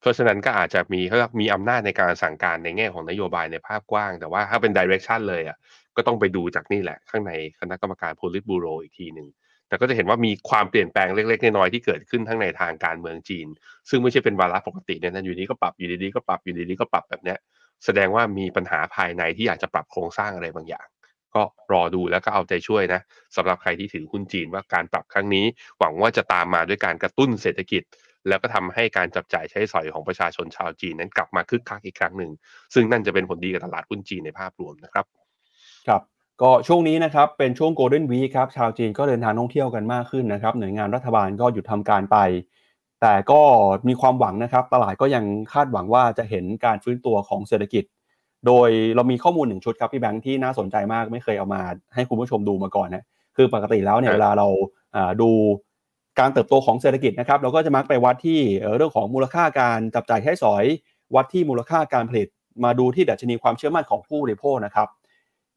S2: เพราะฉะนั้นก็อาจจะมีเขาเรียกมีอำนาจในการสั่งการในแง่ของนโยบายในภาพกว้าง แต่ว่าถ้าเป็นดิเรกชันเลยอะ ก็ต้องไปดูจากนี่แหละ ข้างในคณะกรรมการโพลิตบูโรอีกทีหนึ่งแต่ก็จะเห็นว่ามีความเปลี่ยนแปลงเล็กๆน้อยๆที่เกิดขึ้นทั้งในทางการเมืองจีน ซึ่งไม่ใช่เป็นวาระปกติเนี่ยนะอยู่ดีก็ปรับอยู่ดีๆก็ปรับอยู่ดีๆก็ปรับแบบเนี้ยแสดงว่ามีปัญหาภายในที่อยากจะปรับโครงสร้างอะไรบางอย่าง ก็รอดูแล้วก็เอาใจช่วยนะสำหรับใครที่ถือหุ้นจีนว่าการปรับครั้งนี้ หวังว่าจะตามมาด้วยการกระตุ้นเศรษฐกิจ แล้วก็ทำให้การจับจ่ายใช้สอยของประชาชนชาวจีนนั้นกลับมาคึกคักอีกครั้งหนึ่งซึ่งนั่นจะเป็นผลดีกับตลาดหุ้นจีนในภาพรวมนะครับ
S3: ครับก็ช่วงนี้นะครับเป็นช่วงโกลเด้นวีครับชาวจีนก็เดินทางท่องเที่ยวกันมากขึ้นนะครับหน่วยงานรัฐบาลก็หยุดทำการไป แต่ก็มีความหวังนะครับ ตลาดก็ยังคาดหวังว่าจะเห็นการฟื้นตัวของเศรษฐกิจ โดยเรามีข้อมูลหนึ่งชุดครับพี่แบงค์ที่น่าสนใจมากไม่เคยเอามาให้คุณผู้ชมดูมาก่อนนะคือปกติแล้วเนี่ย
S2: ครับ
S3: เวลาเราอ่าดูการเติบโตของเศรษฐกิจนะครับเราก็จะมักไปวัดที่เอ่อเรื่องของมูลค่าการจับจ่ายใช้สอย วัดที่มูลค่าการผลิต มาดูที่ดัชนีความเชื่อมั่นของผู้บริโภคนะครับ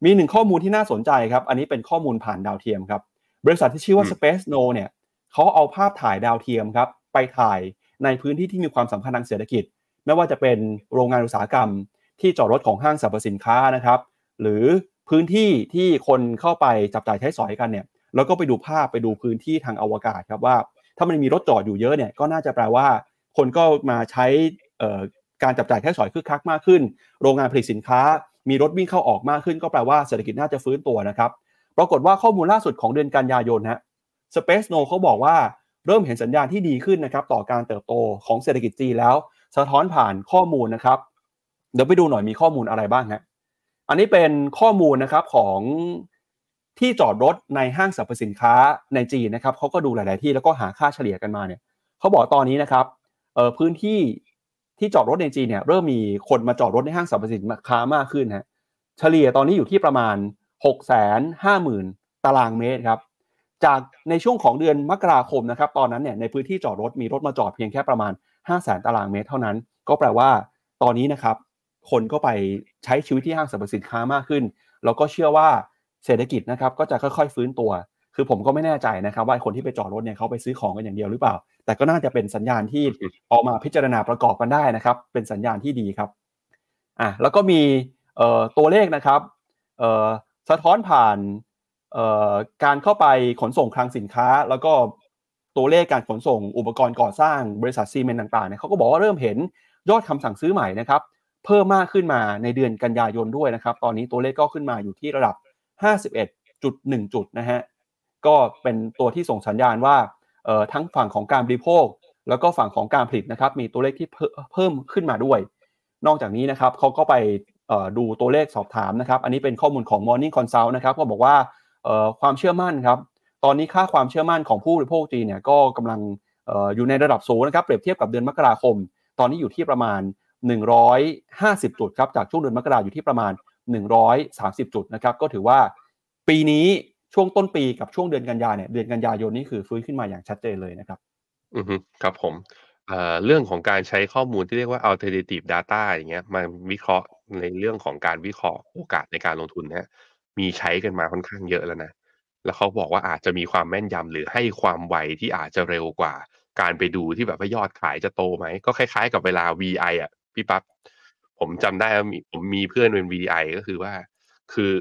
S3: มีหนึ่งข้อมูลที่น่าสนใจครับ อันนี้เป็นข้อมูลผ่านดาวเทียมครับ บริษัทที่ชื่อว่า
S2: อืม
S3: Space No เนี่ยเขาเอาภาพถ่ายดาวเทียมครับ ไปถ่ายในพื้นที่ที่มีความสำคัญทางเศรษฐกิจ ไม่ว่าจะเป็นโรงงานอุตสาหกรรม ที่จอดรถของห้างสรรพสินค้านะครับ หรือพื้นที่ที่คนเข้าไปจับจ่ายใช้สอยกันเนี่ย แล้วก็ไปดูภาพไปดูพื้นที่ทางอวกาศครับว่า ถ้ามันมีรถจอดอยู่เยอะเนี่ย ก็น่าจะแปลว่า คนก็มาใช้การจับจ่ายใช้สอยคึกคักมากขึ้น โรงงานผลิตสินค้า มีรถวิ่งเข้าออกมากขึ้นก็แปลว่าเศรษฐกิจน่าจะฟื้นตัวนะครับ ปรากฏว่าข้อมูลล่าสุดของเดือนกันยายนฮะ Space No เขาบอกว่าเริ่มเห็นสัญญาณที่ดีขึ้นนะครับต่อการเติบโตของเศรษฐกิจจีนแล้ว สะท้อนผ่านข้อมูลนะครับ เดี๋ยวไปดูหน่อยมีข้อมูลอะไรบ้างฮะอันนี้เป็นข้อมูลนะครับของที่จอดรถในห้างสรรพสินค้าในจีนนะครับเขาก็ดูหลาย ๆ ที่แล้วก็หาค่าเฉลี่ยกันมาเนี่ยเขาบอกตอนนี้นะครับพื้นที่ ที่จอดรถในจีนเนี่ยเริ่มมีคนมาจอดรถในห้างสรรพสินค้ามากขึ้นฮะเฉลี่ยตอนนี้อยู่ที่ประมาณ 6 5 0 0 0 0 ตารางเมตรครับจากในช่วงของเดือนมกราคมนะครับตอนนั้นเนี่ยในพื้นที่จอดรถมีรถมาจอดเพียงแค่ประมาณ 5 0 0 0 0 0ตารางเมตรเท่านั้น ก็แปลว่าตอนนี้นะครับคนก็ไปใช้ชีวิตที่ห้างสรรพสินค้ามากขึ้น แล้วก็เชื่อว่าเศรษฐกิจนะครับก็จะค่อยๆ ฟื้นตัว คือผมก็ไม่แน่ใจนะครับว่าคนที่ไปจอดรถเนี่ยเขาไปซื้อของกันอย่างเดียวหรือเปล่า แต่ก็น่าจะเป็นสัญญาณที่ออกมาพิจารณาประกอบกันได้นะครับ เป็นสัญญาณที่ดีครับอะแล้วก็มีตัวเลขนะครับสะท้อนผ่านการเข้าไปขนส่งคลังสินค้า แล้วก็ตัวเลขการขนส่งอุปกรณ์ก่อสร้างบริษัทซีเมนต์ต่างๆเนี่ยเขาก็บอกว่าเริ่มเห็นยอดคำสั่งซื้อใหม่นะครับ เพิ่มมากขึ้นมาในเดือนกันยายนด้วยนะครับ ตอนนี้ตัวเลขก็ขึ้นมาอยู่ที่ระดับ 51.1 จุดนะฮะ ก็เป็นตัวที่ส่งสัญญาณว่าทั้งฝั่งของการบริโภค แล้วก็ฝั่งของการผลิตนะครับ มีตัวเลขที่เพิ่มขึ้นมาด้วย นอกจากนี้นะครับเขาก็ไปดูตัวเลขสอบถามนะครับ อันนี้เป็นข้อมูลของ Morning Consult นะครับก็บอกว่าความเชื่อมั่นครับ ตอนนี้ค่าความเชื่อมั่นของผู้บริโภคจีนเนี่ยก็กำลังอยู่ในระดับสูงนะครับ เปรียบเทียบกับเดือนมกราคม ตอนนี้อยู่ที่ประมาณ 150 จุดครับ จากช่วงเดือนมกราอยู่ที่ประมาณ 130 จุดนะครับ ก็ถือว่าปีนี้ ช่วงต้นปีกับช่วงเดือนกันยาเนี่ยเดือนกันยายนนี่คือฟื้นขึ้นมาอย่างชัดเจนเลยนะครับ
S2: อือฮึครับผมเรื่องของการใช้ข้อมูลที่เรียกว่า alternative data อย่างเงี้ยมาวิเคราะห์ในเรื่องของการวิเคราะห์โอกาสในการลงทุนเนี่ยมีใช้กันมาค่อนข้างเยอะแล้วนะ แล้วเขาบอกว่าอาจจะมีความแม่นยำหรือให้ความไวที่อาจจะเร็วกว่า การไปดูที่แบบว่ายอดขายจะโตไหม ก็คล้ายๆ กับเวลา VI อะพี่ปั๊บผมจำได้ว่าผมมีเพื่อนเป็น VI ก็คือว่า คือ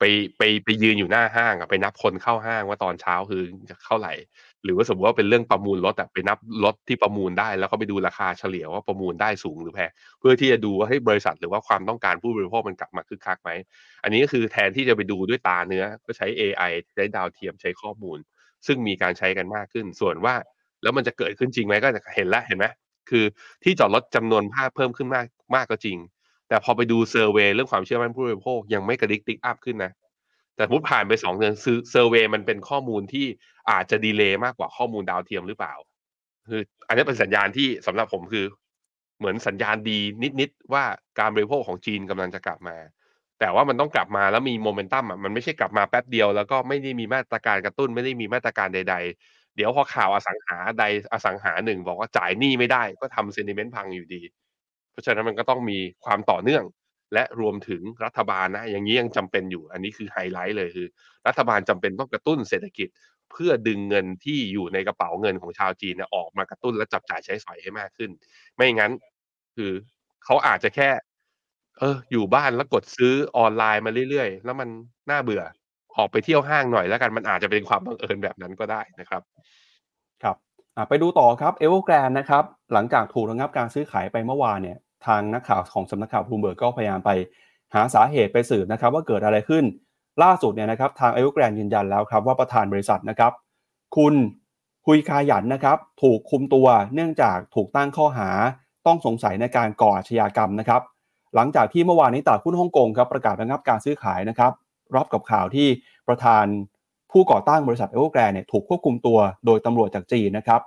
S2: ไปไปไปยืนอยู่หน้าห้างอะไปนับคนเข้าห้างว่าตอนเช้าคือจะเข้าไหร่ หรือว่าสมมติว่าเป็นเรื่องประมูลรถอะไปนับรถที่ประมูลได้ แล้วก็ไปดูราคาเฉลี่ยว่าประมูลได้สูงหรือแพงเพื่อที่จะดูว่าให้บริษัทหรือว่าความต้องการผู้บริโภคมันกลับมาคึกคักไหมอันนี้ก็คือแทนที่จะไปดูด้วยตาเนื้อ ก็ใช้ AI ใช้ดาวเทียมใช้ข้อมูล ซึ่งมีการใช้กันมากขึ้น ส่วนว่าแล้วมันจะเกิดขึ้นจริงไหมก็จะเห็นแล้วเห็นไหมคือที่จอดรถจำนวนภาพเพิ่มขึ้นมากมากก็จริง แต่พอไปดู survey เรื่องความเชื่อมั่นผู้บริโภคยังไม่กระดิก tick up ขึ้นนะ แต่พุทผ่านไปสองเดือนซื้อเซอร์เวยมันเป็นข้อมูลที่อาจจะ delay มากกว่าข้อมูลดาวเทียมหรือเปล่า คืออันนี้เป็นสัญญาณที่สำหรับผมคือ เหมือนสัญญาณดีนิดๆว่าการบริโภคของจีนกำลังจะกลับมา แต่ว่ามันต้องกลับมาแล้วมีโมเมนตัมอะมันไม่ใช่กลับมาแป๊บเดียวแล้วก็ไม่ได้มีมาตรการกระตุ้นไม่ได้มีมาตรการใด ๆ เดี๋ยวพอข่าวอสังหาใดอสังหาหนึ่งบอกว่าจ่ายหนี้ไม่ได้ก็ทำ sentiment พังอยู่ดี เพราะฉะนั้นมันก็ต้องมีความต่อเนื่อง และรวมถึงรัฐบาลนะอย่างนี้ยังจำเป็นอยู่ อันนี้คือไฮไลท์เลยคือ รัฐบาลจำเป็นต้องกระตุ้นเศรษฐกิจ เพื่อดึงเงินที่อยู่ในกระเป๋าเงินของชาวจีนออกมากระตุ้นและจับจ่ายใช้สอยให้มากขึ้น ไม่งั้น คือเขาอาจจะแค่ เออ อยู่บ้านแล้วกดซื้อออนไลน์มาเรื่อยๆ แล้วมันน่าเบื่อออกไปเที่ยวห้างหน่อยแล้วกันมันอาจจะเป็นความบังเอิญแบบนั้นก็ได้นะครับ
S3: ครับไปดูต่อครับเอเวอร์แกรนนะครับ หลังจากถูกระงับการซื้อขายไปเมื่อวานเนี่ย ทางนักข่าวของสำนักข่าวบูมเบิร์กก็พยายามไปหาสาเหตุไปสืบนะครับ ว่าเกิดอะไรขึ้นล่าสุดเนี่ยนะครับทางเอวอแกรนยืนยันแล้วครับว่าประธานบริษัทนะครับ คุณฮุยคาหยันนะครับ ถูกคุมตัวเนื่องจากถูกตั้งข้อหาต้องสงสัยในการก่ออาชญากรรมนะครับ หลังจากที่เมื่อวานนี้ตลาดหุ้นฮ่องกงครับประกาศระงับการซื้อขายนะครับรับกับข่าวที่ประธานผู้ก่อตั้งบริษัทเอวแกรนเนี่ยถูกควบคุมตัวโดยตำรวจจากจีนนะครับ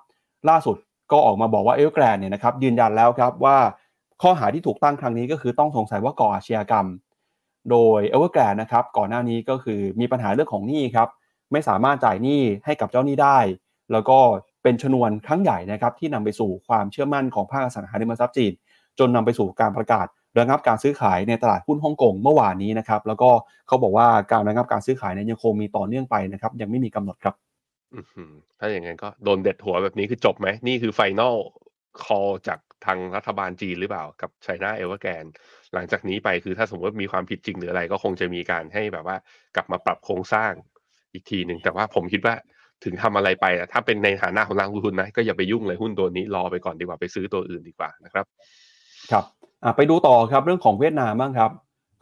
S3: ล่าสุดก็ออกมาบอกว่าเอวแกรนเนี่ยนะครับยืนยันแล้วครับว่า ข้อหาที่ถูกตั้งครั้งนี้ก็คือต้องสงสัยว่าก่ออาชญากรรม โดยเอเวอร์แกรนนะครับ ก่อนหน้านี้ก็คือมีปัญหาเรื่องของหนี้ครับ ไม่สามารถจ่ายหนี้ให้กับเจ้าหนี้ได้ แล้วก็เป็นชนวนครั้งใหญ่นะครับที่นำไปสู่ความเชื่อมั่นของภาคอสังหาริมทรัพย์จีน จนนำไปสู่การประกาศระงับการซื้อขายในตลาดหุ้นฮ่องกงเมื่อวานนี้นะครับ แล้วก็เขาบอกว่าการระงับการซื้อขายเนี่ยยังคงมีต่อเนื่องไปนะครับ ยังไม่มีกำหนดครับ
S2: ถ้าอย่างนั้นก็โดนเด็ดหัวแบบนี้คือจบไหมนี่คือ final call จาก ทางรัฐบาลจีนหรือเปล่ากับ China Evergrande หลังจากนี้ไปคือถ้าสมมติว่ามีความผิดจริงหรืออะไรก็คงจะมีการให้แบบว่ากลับมาปรับโครงสร้างอีกทีหนึ่งแต่ว่าผมคิดว่าถึงทำอะไรไปอะถ้าเป็นในฐานะของนักลงทุนนะก็อย่าไปยุ่งเลยหุ้นตัวนี้รอไปก่อนดีกว่าไปซื้อตัวอื่นดีกว่านะครับ
S3: ครับไปดูต่อครับเรื่องของเวียดนามบ้างครับ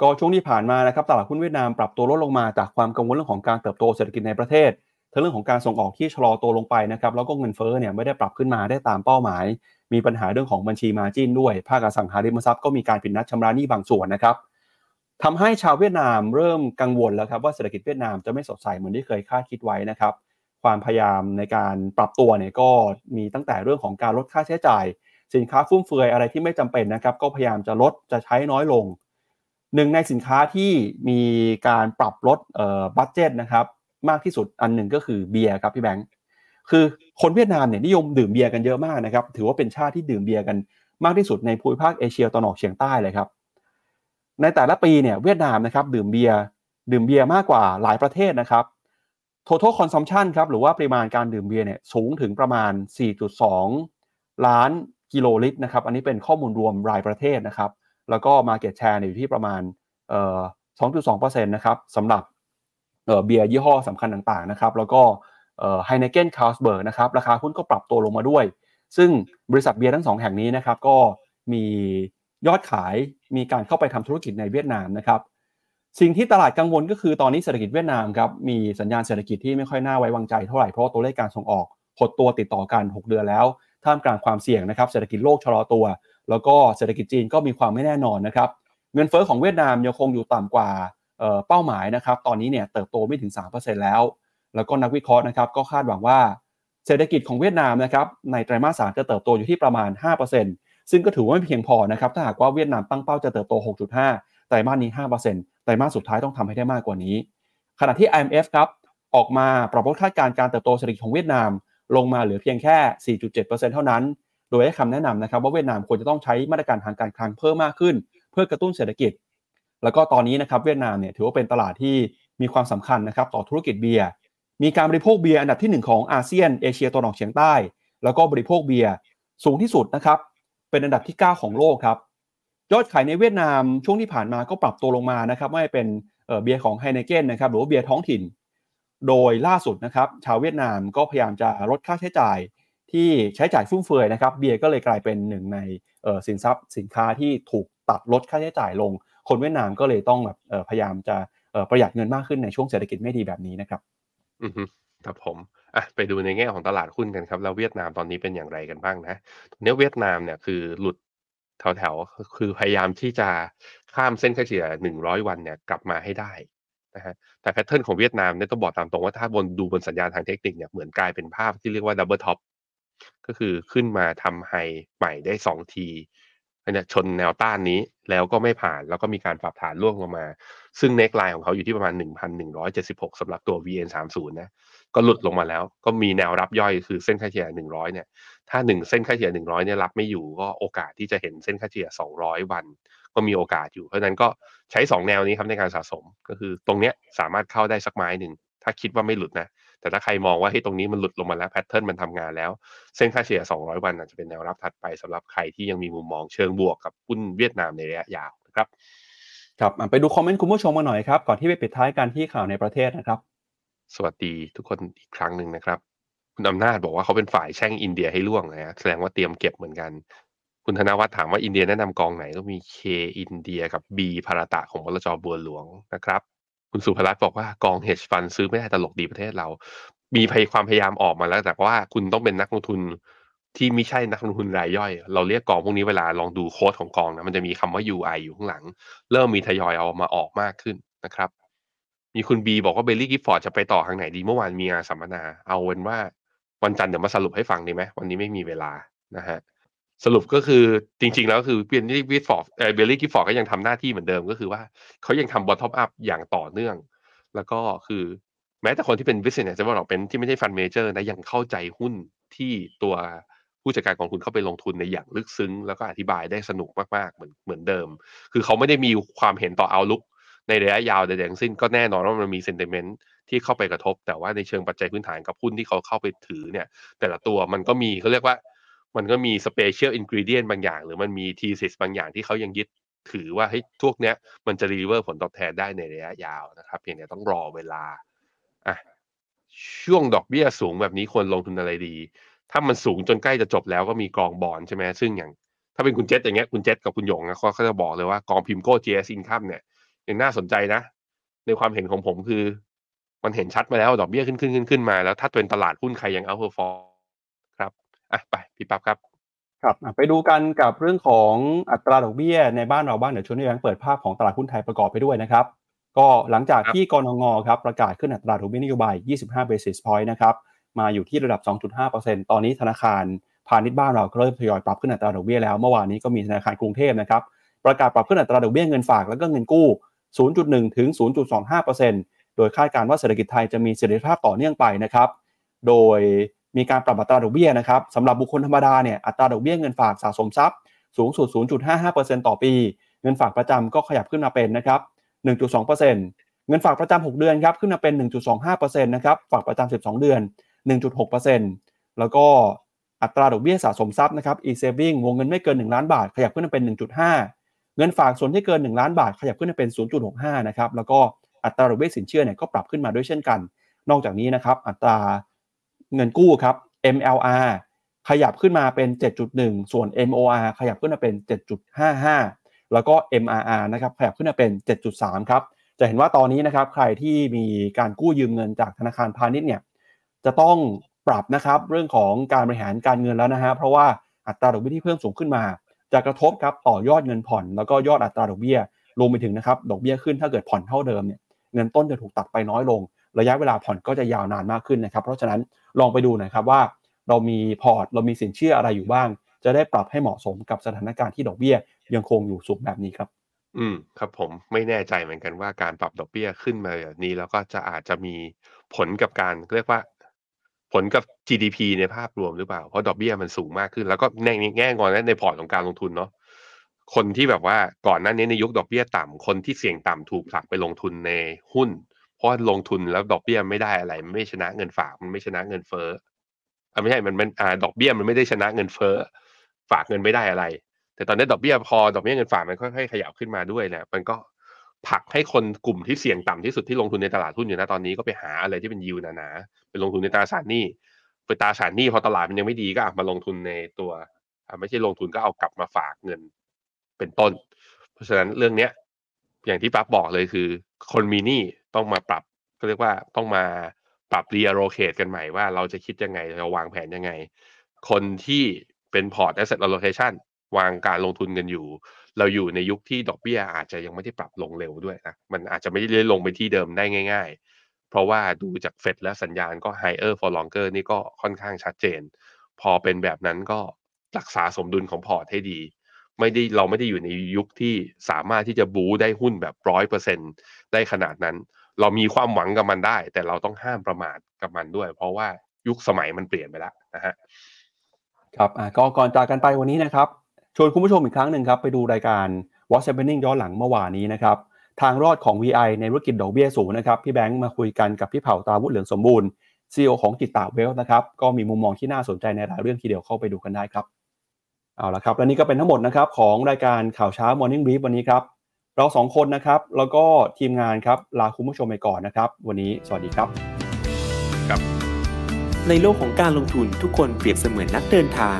S3: ก็ช่วงที่ผ่านมานะครับตลาดหุ้นเวียดนามปรับตัวลดลงมาจากความกังวลเรื่องของการเติบโตเศรษฐกิจในประเทศทั้งเรื่องของการส่งออกที่ชะลอตัวลงไปนะครับแล้วก็เงินเฟ้อเนี่ยไม่ได้ปรับขึ้นมาได้ตามเป้าหมาย มีปัญหาเรื่องของบัญชีมาจินด้วย ภาคอสังหาริมทรัพย์ก็มีการผิดนัดชำระหนี้บางส่วนนะครับทำให้ชาวเวียดนามเริ่มกังวลแล้วครับว่าเศรษฐกิจเวียดนามจะไม่สดใสเหมือนที่เคยคาดคิดไว้นะครับ ความพยายามในการปรับตัวเนี่ยก็มีตั้งแต่เรื่องของการลดค่าใช้จ่าย สินค้าฟุ่มเฟือยอะไรที่ไม่จำเป็นนะครับ ก็พยายามจะลดจะใช้น้อยลงหนึ่งในสินค้าที่มีการปรับลดเอ่อ budget นะครับมากที่สุดอันหนึ่งก็คือเบียร์ครับพี่แบงค์ คือคนเวียดนามเนี่ยนิยมดื่มเบียร์กันเยอะมากนะครับ ถือว่าเป็นชาติที่ดื่มเบียร์กันมากที่สุดในภูมิภาคเอเชียตะวันออกเฉียงใต้เลยครับ ในแต่ละปีเนี่ยเวียดนามนะครับดื่มเบียร์ดื่มเบียร์มากกว่าหลายประเทศนะครับ total consumption ครับหรือว่าปริมาณการดื่มเบียร์เนี่ยสูงถึงประมาณ 4.2 ล้านกิโลลิตรนะครับ อันนี้เป็นข้อมูลรวมรายประเทศนะครับ แล้วก็ market share อยู่ที่ประมาณเอ่อ2.2%นะครับสำหรับเเบียร์ยี่ห้อสำคัญต่างๆนะครับ แล้วก็ เอ่อ Heineken Carlsberg นะครับราคาหุ้นก็ปรับตัวลงมาด้วย ซึ่งบริษัทเบียร์ทั้งสองแห่งนี้นะครับก็มียอดขายมีการเข้าไปทำธุรกิจในเวียดนามนะครับสิ่งที่ตลาดกังวลก็คือตอนนี้เศรษฐกิจเวียดนามครับมีสัญญาณเศรษฐกิจที่ไม่ค่อยน่าไว้วางใจเท่าไหร่เพราะตัวเลขการส่งออกหดตัวติดต่อกัน 6 เดือนแล้ว ท่ามกลางความเสี่ยงนะครับเศรษฐกิจโลกชะลอตัว แล้วก็เศรษฐกิจจีนก็มีความไม่แน่นอนนะครับเงินเฟ้อของเวียดนามยังคงอยู่ต่ำกว่าเเป้าหมายนะครับตอนนี้เนี่ยเติบโตไม่ถึง 3%แล้ว แล้วก็นักวิเคราะห์นะครับก็คาดหวังว่าเศรษฐกิจของเวียดนามนะครับในไตรมาสสามจะเติบโตอยู่ที่ประมาณ 5%ซึ่งก็ถือว่าไม่เพียงพอนะครับถ้าหากว่าเวียดนามตั้งเป้าจะเติบโต 6.5 ไตรมาสนี้ 5%ไตรมาสสุดท้ายต้องทำให้ได้มากกว่านี้ ขณะที่ IMF ครับออกมาปรับลดคาดการณ์การเติบโตเศรษฐกิจของเวียดนาม ลงมาเหลือเพียงแค่ 4.7%เท่านั้น โดยให้คำแนะนำนะครับว่าเวียดนามควรจะต้องใช้มาตรการทางการคลังเพิ่มมากขึ้น เพื่อกระตุ้นเศรษฐกิจ แล้วก็ตอนนี้นะครับเวียดนามเนี่ยถือว่าเป็นตลาดที่มีความสำคัญนะครับต่อธุรกิจเบียร์ มีการบริโภคเบียร์อันดับที่ 1 ของอาเซียนเอเชียตะวันออกเฉียงใต้ แล้วก็บริโภคเบียร์สูงที่สุดนะครับ เป็นอันดับที่ 9 ของโลกครับ ยอดขายในเวียดนามช่วงที่ผ่านมาก็ปรับตัวลงมานะครับ ไม่เป็นเบียร์ของไฮเนเกนนะครับ หรือว่าเบียร์ท้องถิ่น โดยล่าสุดนะครับ ชาวเวียดนามก็พยายามจะลดค่าใช้จ่ายที่ใช้จ่ายฟุ่มเฟือยนะครับ เบียร์ก็เลยกลายเป็นหนึ่งในสินทรัพย์สินค้าที่ถูกตัดลดค่าใช้จ่ายลง คนเวียดนามก็เลยต้องแบบพยายามจะประหยัดเงินมากขึ้นในช่วงเศรษฐกิจไม่ดีแบบนี้นะครับ
S2: อือฮึ ครับผมอะไปดูในแง่ของตลาดหุ้นกันครับ แล้วเวียดนามตอนนี้เป็นอย่างไรกันบ้างนะ ตอนนี้เวียดนามเนี่ย คือหลุดแถว ๆคือพยายามที่จะข้ามเส้นค่าเฉลี่ย 100 วันเนี่ย กลับมาให้ได้นะฮะแต่ pattern ของเวียดนามเนี่ย ต้องบอกตามตรงว่า ถ้าบน ดูบนสัญญาณทางเทคนิคเนี่ย เหมือนกลายเป็นภาพที่เรียกว่า double top ก็คือขึ้นมาทำ high ใหม่ได้สองทีเนี่ยชนแนวต้านนี้ แล้วก็ไม่ผ่าน แล้วก็มีการปรับฐานร่วงลงมา ซึ่งเน็กไลน์ของเขาอยู่ที่ประมาณ 1,176สำหรับตัว VN30 นะ ก็หลุดลงมาแล้ว ก็มีแนวรับย่อยคือเส้นค่าเฉลี่ย 100 เนี่ย ถ้า 1 เส้นค่าเฉลี่ย 100 เนี่ยรับไม่อยู่ก็โอกาสที่จะเห็นเส้นค่าเฉลี่ย 200 วัน ก็มีโอกาสอยู่ เพราะนั้นก็ใช้ 2 แนวนี้ครับในการสะสม ก็คือตรงเนี้ยสามารถเข้าได้สักไม้หนึ่ง ถ้าคิดว่าไม่หลุดนะ แต่ถ้าใครมองว่าเฮ้ยตรงนี้มันหลุดลงมาแล้วแพทเทิร์นมันทำงานแล้ว เส้นค่าเฉลี่ย 200 วันอาจจะเป็นแนวรับถัดไปสำหรับใครที่ยังมีมุมมองเชิงบวกกับหุ้นเวียดนามในระยะยาวนะครับ
S3: ครับอะไปดูคอมเมนต์คุณผู้ชมมาหน่อยครับ ก่อนที่ไปปิดท้ายกันที่ข่าวในประเทศนะครับ
S2: สวัสดีทุกคนอีกครั้งหนึ่งนะครับ คุณอำนาจบอกว่าเขาเป็นฝ่ายแช่งอินเดียให้ล่วงนะฮะแสดงว่าเตรียมเก็บเหมือนกัน คุณธนวัฒน์ถามว่าอินเดียแนะนำกองไหนก็มี K อินเดียกับ B พาราตะของบลจบัวหลวงนะครับ คุณสุภรัตน์บอกว่ากอง hedge fund ซื้อไม่ได้ตลกดีประเทศเรา มีพยความพยายามออกมาแล้ว แต่ว่าคุณต้องเป็นนักลงทุน ที่ไม่ใช่นักลงทุนรายย่อย เราเรียกกองพวกนี้เวลาลองดูโค้ดของกองนะมันจะมีคำว่า UI อยู่ข้างหลัง เริ่มมีทยอยเอามาออกมากขึ้นนะครับ มีคุณบีบอกว่า Baillie Gifford จะไปต่อทางไหนดีเมื่อวานมีงานสัมมนา เอาเป็นว่าวันจันทร์เดี๋ยวมาสรุปให้ฟังดีไหมวันนี้ไม่มีเวลานะฮะสรุปก็คือจริง ๆ แล้วคือ Baillie Gifford เอ Baillie Gifford ก็ยังทำหน้าที่เหมือนเดิมก็คือว่าเขายังทำ bottom up อย่างต่อเนื่อง แล้วก็คือแม้แต่คนที่เป็น business development ที่ไม่ใช่ fund manager นะยังเข้าใจหุ้นที่ตัว ผู้จัดการกองทุนเข้าไปลงทุนในอย่างลึกซึ้ง แล้วก็อธิบายได้สนุกมากๆเหมือนเหมือนเดิม คือเขาไม่ได้มีความเห็นต่อ outlook ในระยะยาวใดๆทั้งสิ้นก็แน่นอนว่ามันมี sentiment ที่เข้าไปกระทบ แต่ว่าในเชิงปัจจัยพื้นฐานกับหุ้นที่เขาเข้าไปถือเนี่ย แต่ละตัวมันก็มีเขาเรียกว่า มันก็มี special ingredient บางอย่าง หรือมันมี thesis บางอย่างที่เขายังยึดถือว่าเฮ้ยพวกเนี้ยมันจะรีเวอร์ผลตอบแทนได้ในระยะยาวนะครับเพียงแต่ต้องรอเวลาอะช่วงดอกเบี้ยสูงแบบนี้ควรลงทุนอะไรดี ถ้ามันสูงจนใกล้จะจบแล้วก็มีกองบอลใช่ไหมซึ่งอย่าง ถ้าเป็นคุณเจษอย่างเงี้ยคุณเจษกับคุณหยงนะเขาก็จะบอกเลยว่ากอง PIMCO GS Income เนี่ยยังน่าสนใจนะ ในความเห็นของผมคือ มันเห็นชัดมาแล้วดอกเบี้ยขึ้นขึ้นขึ้นขึ้นมาแล้วถ้าเป็นตลาดหุ้นใครยัง outperform ครับอะไปพี่ปั๊บครับ
S3: ครับอะไปดูกันกับเรื่องของอัตราดอกเบี้ยในบ้านเราบ้างเดี๋ยวชวนพี่แบงค์เปิดภาพของตลาดหุ้นไทยประกอบไปด้วยนะครับ ก็หลังจากที่กรงงครับประกาศขึ้นอัตราดอกเบี้ยนโยบาย 25 basis point นะครับ มาอยู่ที่ระดับ 2.5%ตอนนี้ธนาคารพาณิชย์บ้านเราก็เริ่มทยอยปรับขึ้นอัตราดอกเบี้ยแล้ว เมื่อวานนี้ก็มีธนาคารกรุงเทพนะครับประกาศปรับขึ้นอัตราดอกเบี้ยเงินฝากแล้วก็เงินกู้ 0.1 ถึง 0.25%โดยคาดการณ์ว่าเศรษฐกิจไทยจะมีเสถียรภาพต่อเนื่องไปนะครับ โดยมีการปรับอัตราดอกเบี้ยนะครับสำหรับบุคคลธรรมดาเนี่ยอัตราดอกเบี้ยเงินฝากสะสมทรัพย์สูงสุด 0.55%ต่อปี เงินฝากประจำก็ขยับขึ้นมาเป็นนะครับ 1.2%เงินฝากประจำ6เดือนครับขึ้นมาเป็น 1.25%นะครับฝากประจำ12 เดือน 1.6%แล้วก็อัตราดอกเบี้ยสะสมทรัพย์นะครับ e-saving วงเงินไม่เกิน 1 ล้านบาท ขยับขึ้นมาเป็น 1.5 เงินฝากส่วนที่เกิน 1 ล้านบาท ขยับขึ้นมาเป็น 0.65 นะครับ แล้วก็อัตราดอกเบี้ยสินเชื่อเนี่ยก็ปรับขึ้นมาด้วยเช่นกัน นอกจากนี้นะครับ อัตราเงินกู้ครับ MLR ขยับขึ้นมาเป็น 7.1 ส่วน MOR ขยับขึ้นมาเป็น 7.55 แล้วก็ MRR นะครับขยับขึ้นมาเป็น 7.3 ครับ จะเห็นว่าตอนนี้นะครับใครที่มีการกู้ยืมเงินจากธนาคารพาณิชย์เนี่ย จะต้องปรับนะครับเรื่องของการบริหารการเงินแล้วนะฮะเพราะว่าอัตราดอกเบี้ยที่เพิ่มสูงขึ้นมา จะกระทบครับต่อยอดเงินผ่อน แล้วก็ยอดอัตราดอกเบี้ยรวมไปถึงนะครับดอกเบี้ยขึ้นถ้าเกิดผ่อนเท่าเดิมเนี่ยเงินต้นจะถูกตัดไปน้อยลง ระยะเวลาผ่อนก็จะยาวนานมากขึ้นนะครับ เพราะฉะนั้นลองไปดูน่อยครับว่า เรามีพอร์ตเรามีสินเชื่ออะไรอยู่บ้าง จะได้ปรับให้เหมาะสมกับสถานการณ์ที่ดอกเบี้ยยังคงอยู่สูงแบบนี้ครับ
S2: อืมครับผมไม่แน่ใจเหมือนกันว่าการปรับดอกเบี้ยขึ้นมาแบบนี้ แล้วก็จะอาจจะมีผลกับการเรียกว่า ผลกับ GDP ในภาพรวมหรือเปล่า เพราะดอกเบี้ยมันสูงมากขึ้น แล้วก็ในแง่งอนในพอร์ตของการลงทุนเนาะคนที่แบบว่าก่อนหน้านี้ในยุคดอกเบี้ยต่ำคนที่เสี่ยงต่ำถูกผลักไปลงทุนในหุ้น เพราะลงทุนแล้วดอกเบี้ยไม่ได้อะไรไม่ชนะเงินฝากมันไม่ชนะเงินเฟ้ออ่ไม่ใช่มันมันอ่าดอกเบี้ยมันไม่ได้ชนะเงินเฟ้อฝากเงินไม่ได้อะไร แต่ตอนนี้ดอกเบี้ยพอดอกเบี้ยเงินฝากมันค่อยๆขยับขึ้นมาด้วยเนี่ยมันก็ ผลักให้คนกลุ่มที่เสี่ยงต่ำที่สุดที่ลงทุนในตลาดหุ้นอยู่นะตอนนี้ก็ไปหาอะไรที่เป็นยิวหนาๆไปลงทุนในตราสารหนี้ไปตราสารหนี้พอตลาดมันยังไม่ดีก็มาลงทุนในตัวไม่ใช่ลงทุนก็เอากลับมาฝากเงินเป็นต้น เพราะฉะนั้นเรื่องเนี้ย อย่างที่ปั๊บบอกเลยคือ คนมีหนี้ต้องมาปรับก็เรียกว่าต้องมาปรับ reallocate กันใหม่ว่าเราจะคิดยังไงเราวางแผนยังไง คนที่เป็นพอร์ต asset allocation วางการลงทุนกันอยู่ เราอยู่ในยุคที่ดอกเบี้ยอาจจะยังไม่ได้ปรับลงเร็วด้วยนะมันอาจจะไม่ได้ลงไปที่เดิมได้ง่าย ๆ เพราะว่าดูจากเฟดและสัญญาณก็ higher for longer นี่ก็ค่อนข้างชัดเจน พอเป็นแบบนั้นก็รักษาสมดุลของพอร์ตให้ดี ไม่ได้เราไม่ได้อยู่ในยุคที่สามารถที่จะบูได้หุ้นแบบร้อยเปอร์เซ็นได้ขนาดนั้น เรามีความหวังกับมันได้ แต่เราต้องห้ามประมาทกับมันด้วย เพราะว่ายุคสมัยมันเปลี่ยนไปแล้วนะฮะ
S3: ครับอะก็ก่อนจากกันไปวันนี้นะครับ ชวนคุณผู้ชมอีกครั้งหนึ่งครับไปดูรายการ What's Happening ย้อนหลังเมื่อวานนี้นะครับทางรอดของ VI ในธุรกิจดอกเบี้ยสูงนะครับพี่แบงค์มาคุยกันกับพี่เผ่าตาวุฒิเหลืองสมบูรณ์ CEO ของจิตตาเวลนะครับก็มีมุมมองที่น่าสนใจในหลายเรื่องทีเดียวเข้าไปดูกันได้ครับเอาละครับและนี่ก็เป็นทั้งหมดนะครับของรายการข่าวเช้า Morning Brief วันนี้ครับเราสองคนนะครับแล้วก็ทีมงานครับลาคุณผู้ชมไปก่อนนะครับ วันนี้สวัสดีครับ
S4: ในโลกของการลงทุนทุกคนเปรียบเสมือนนักเดินทาง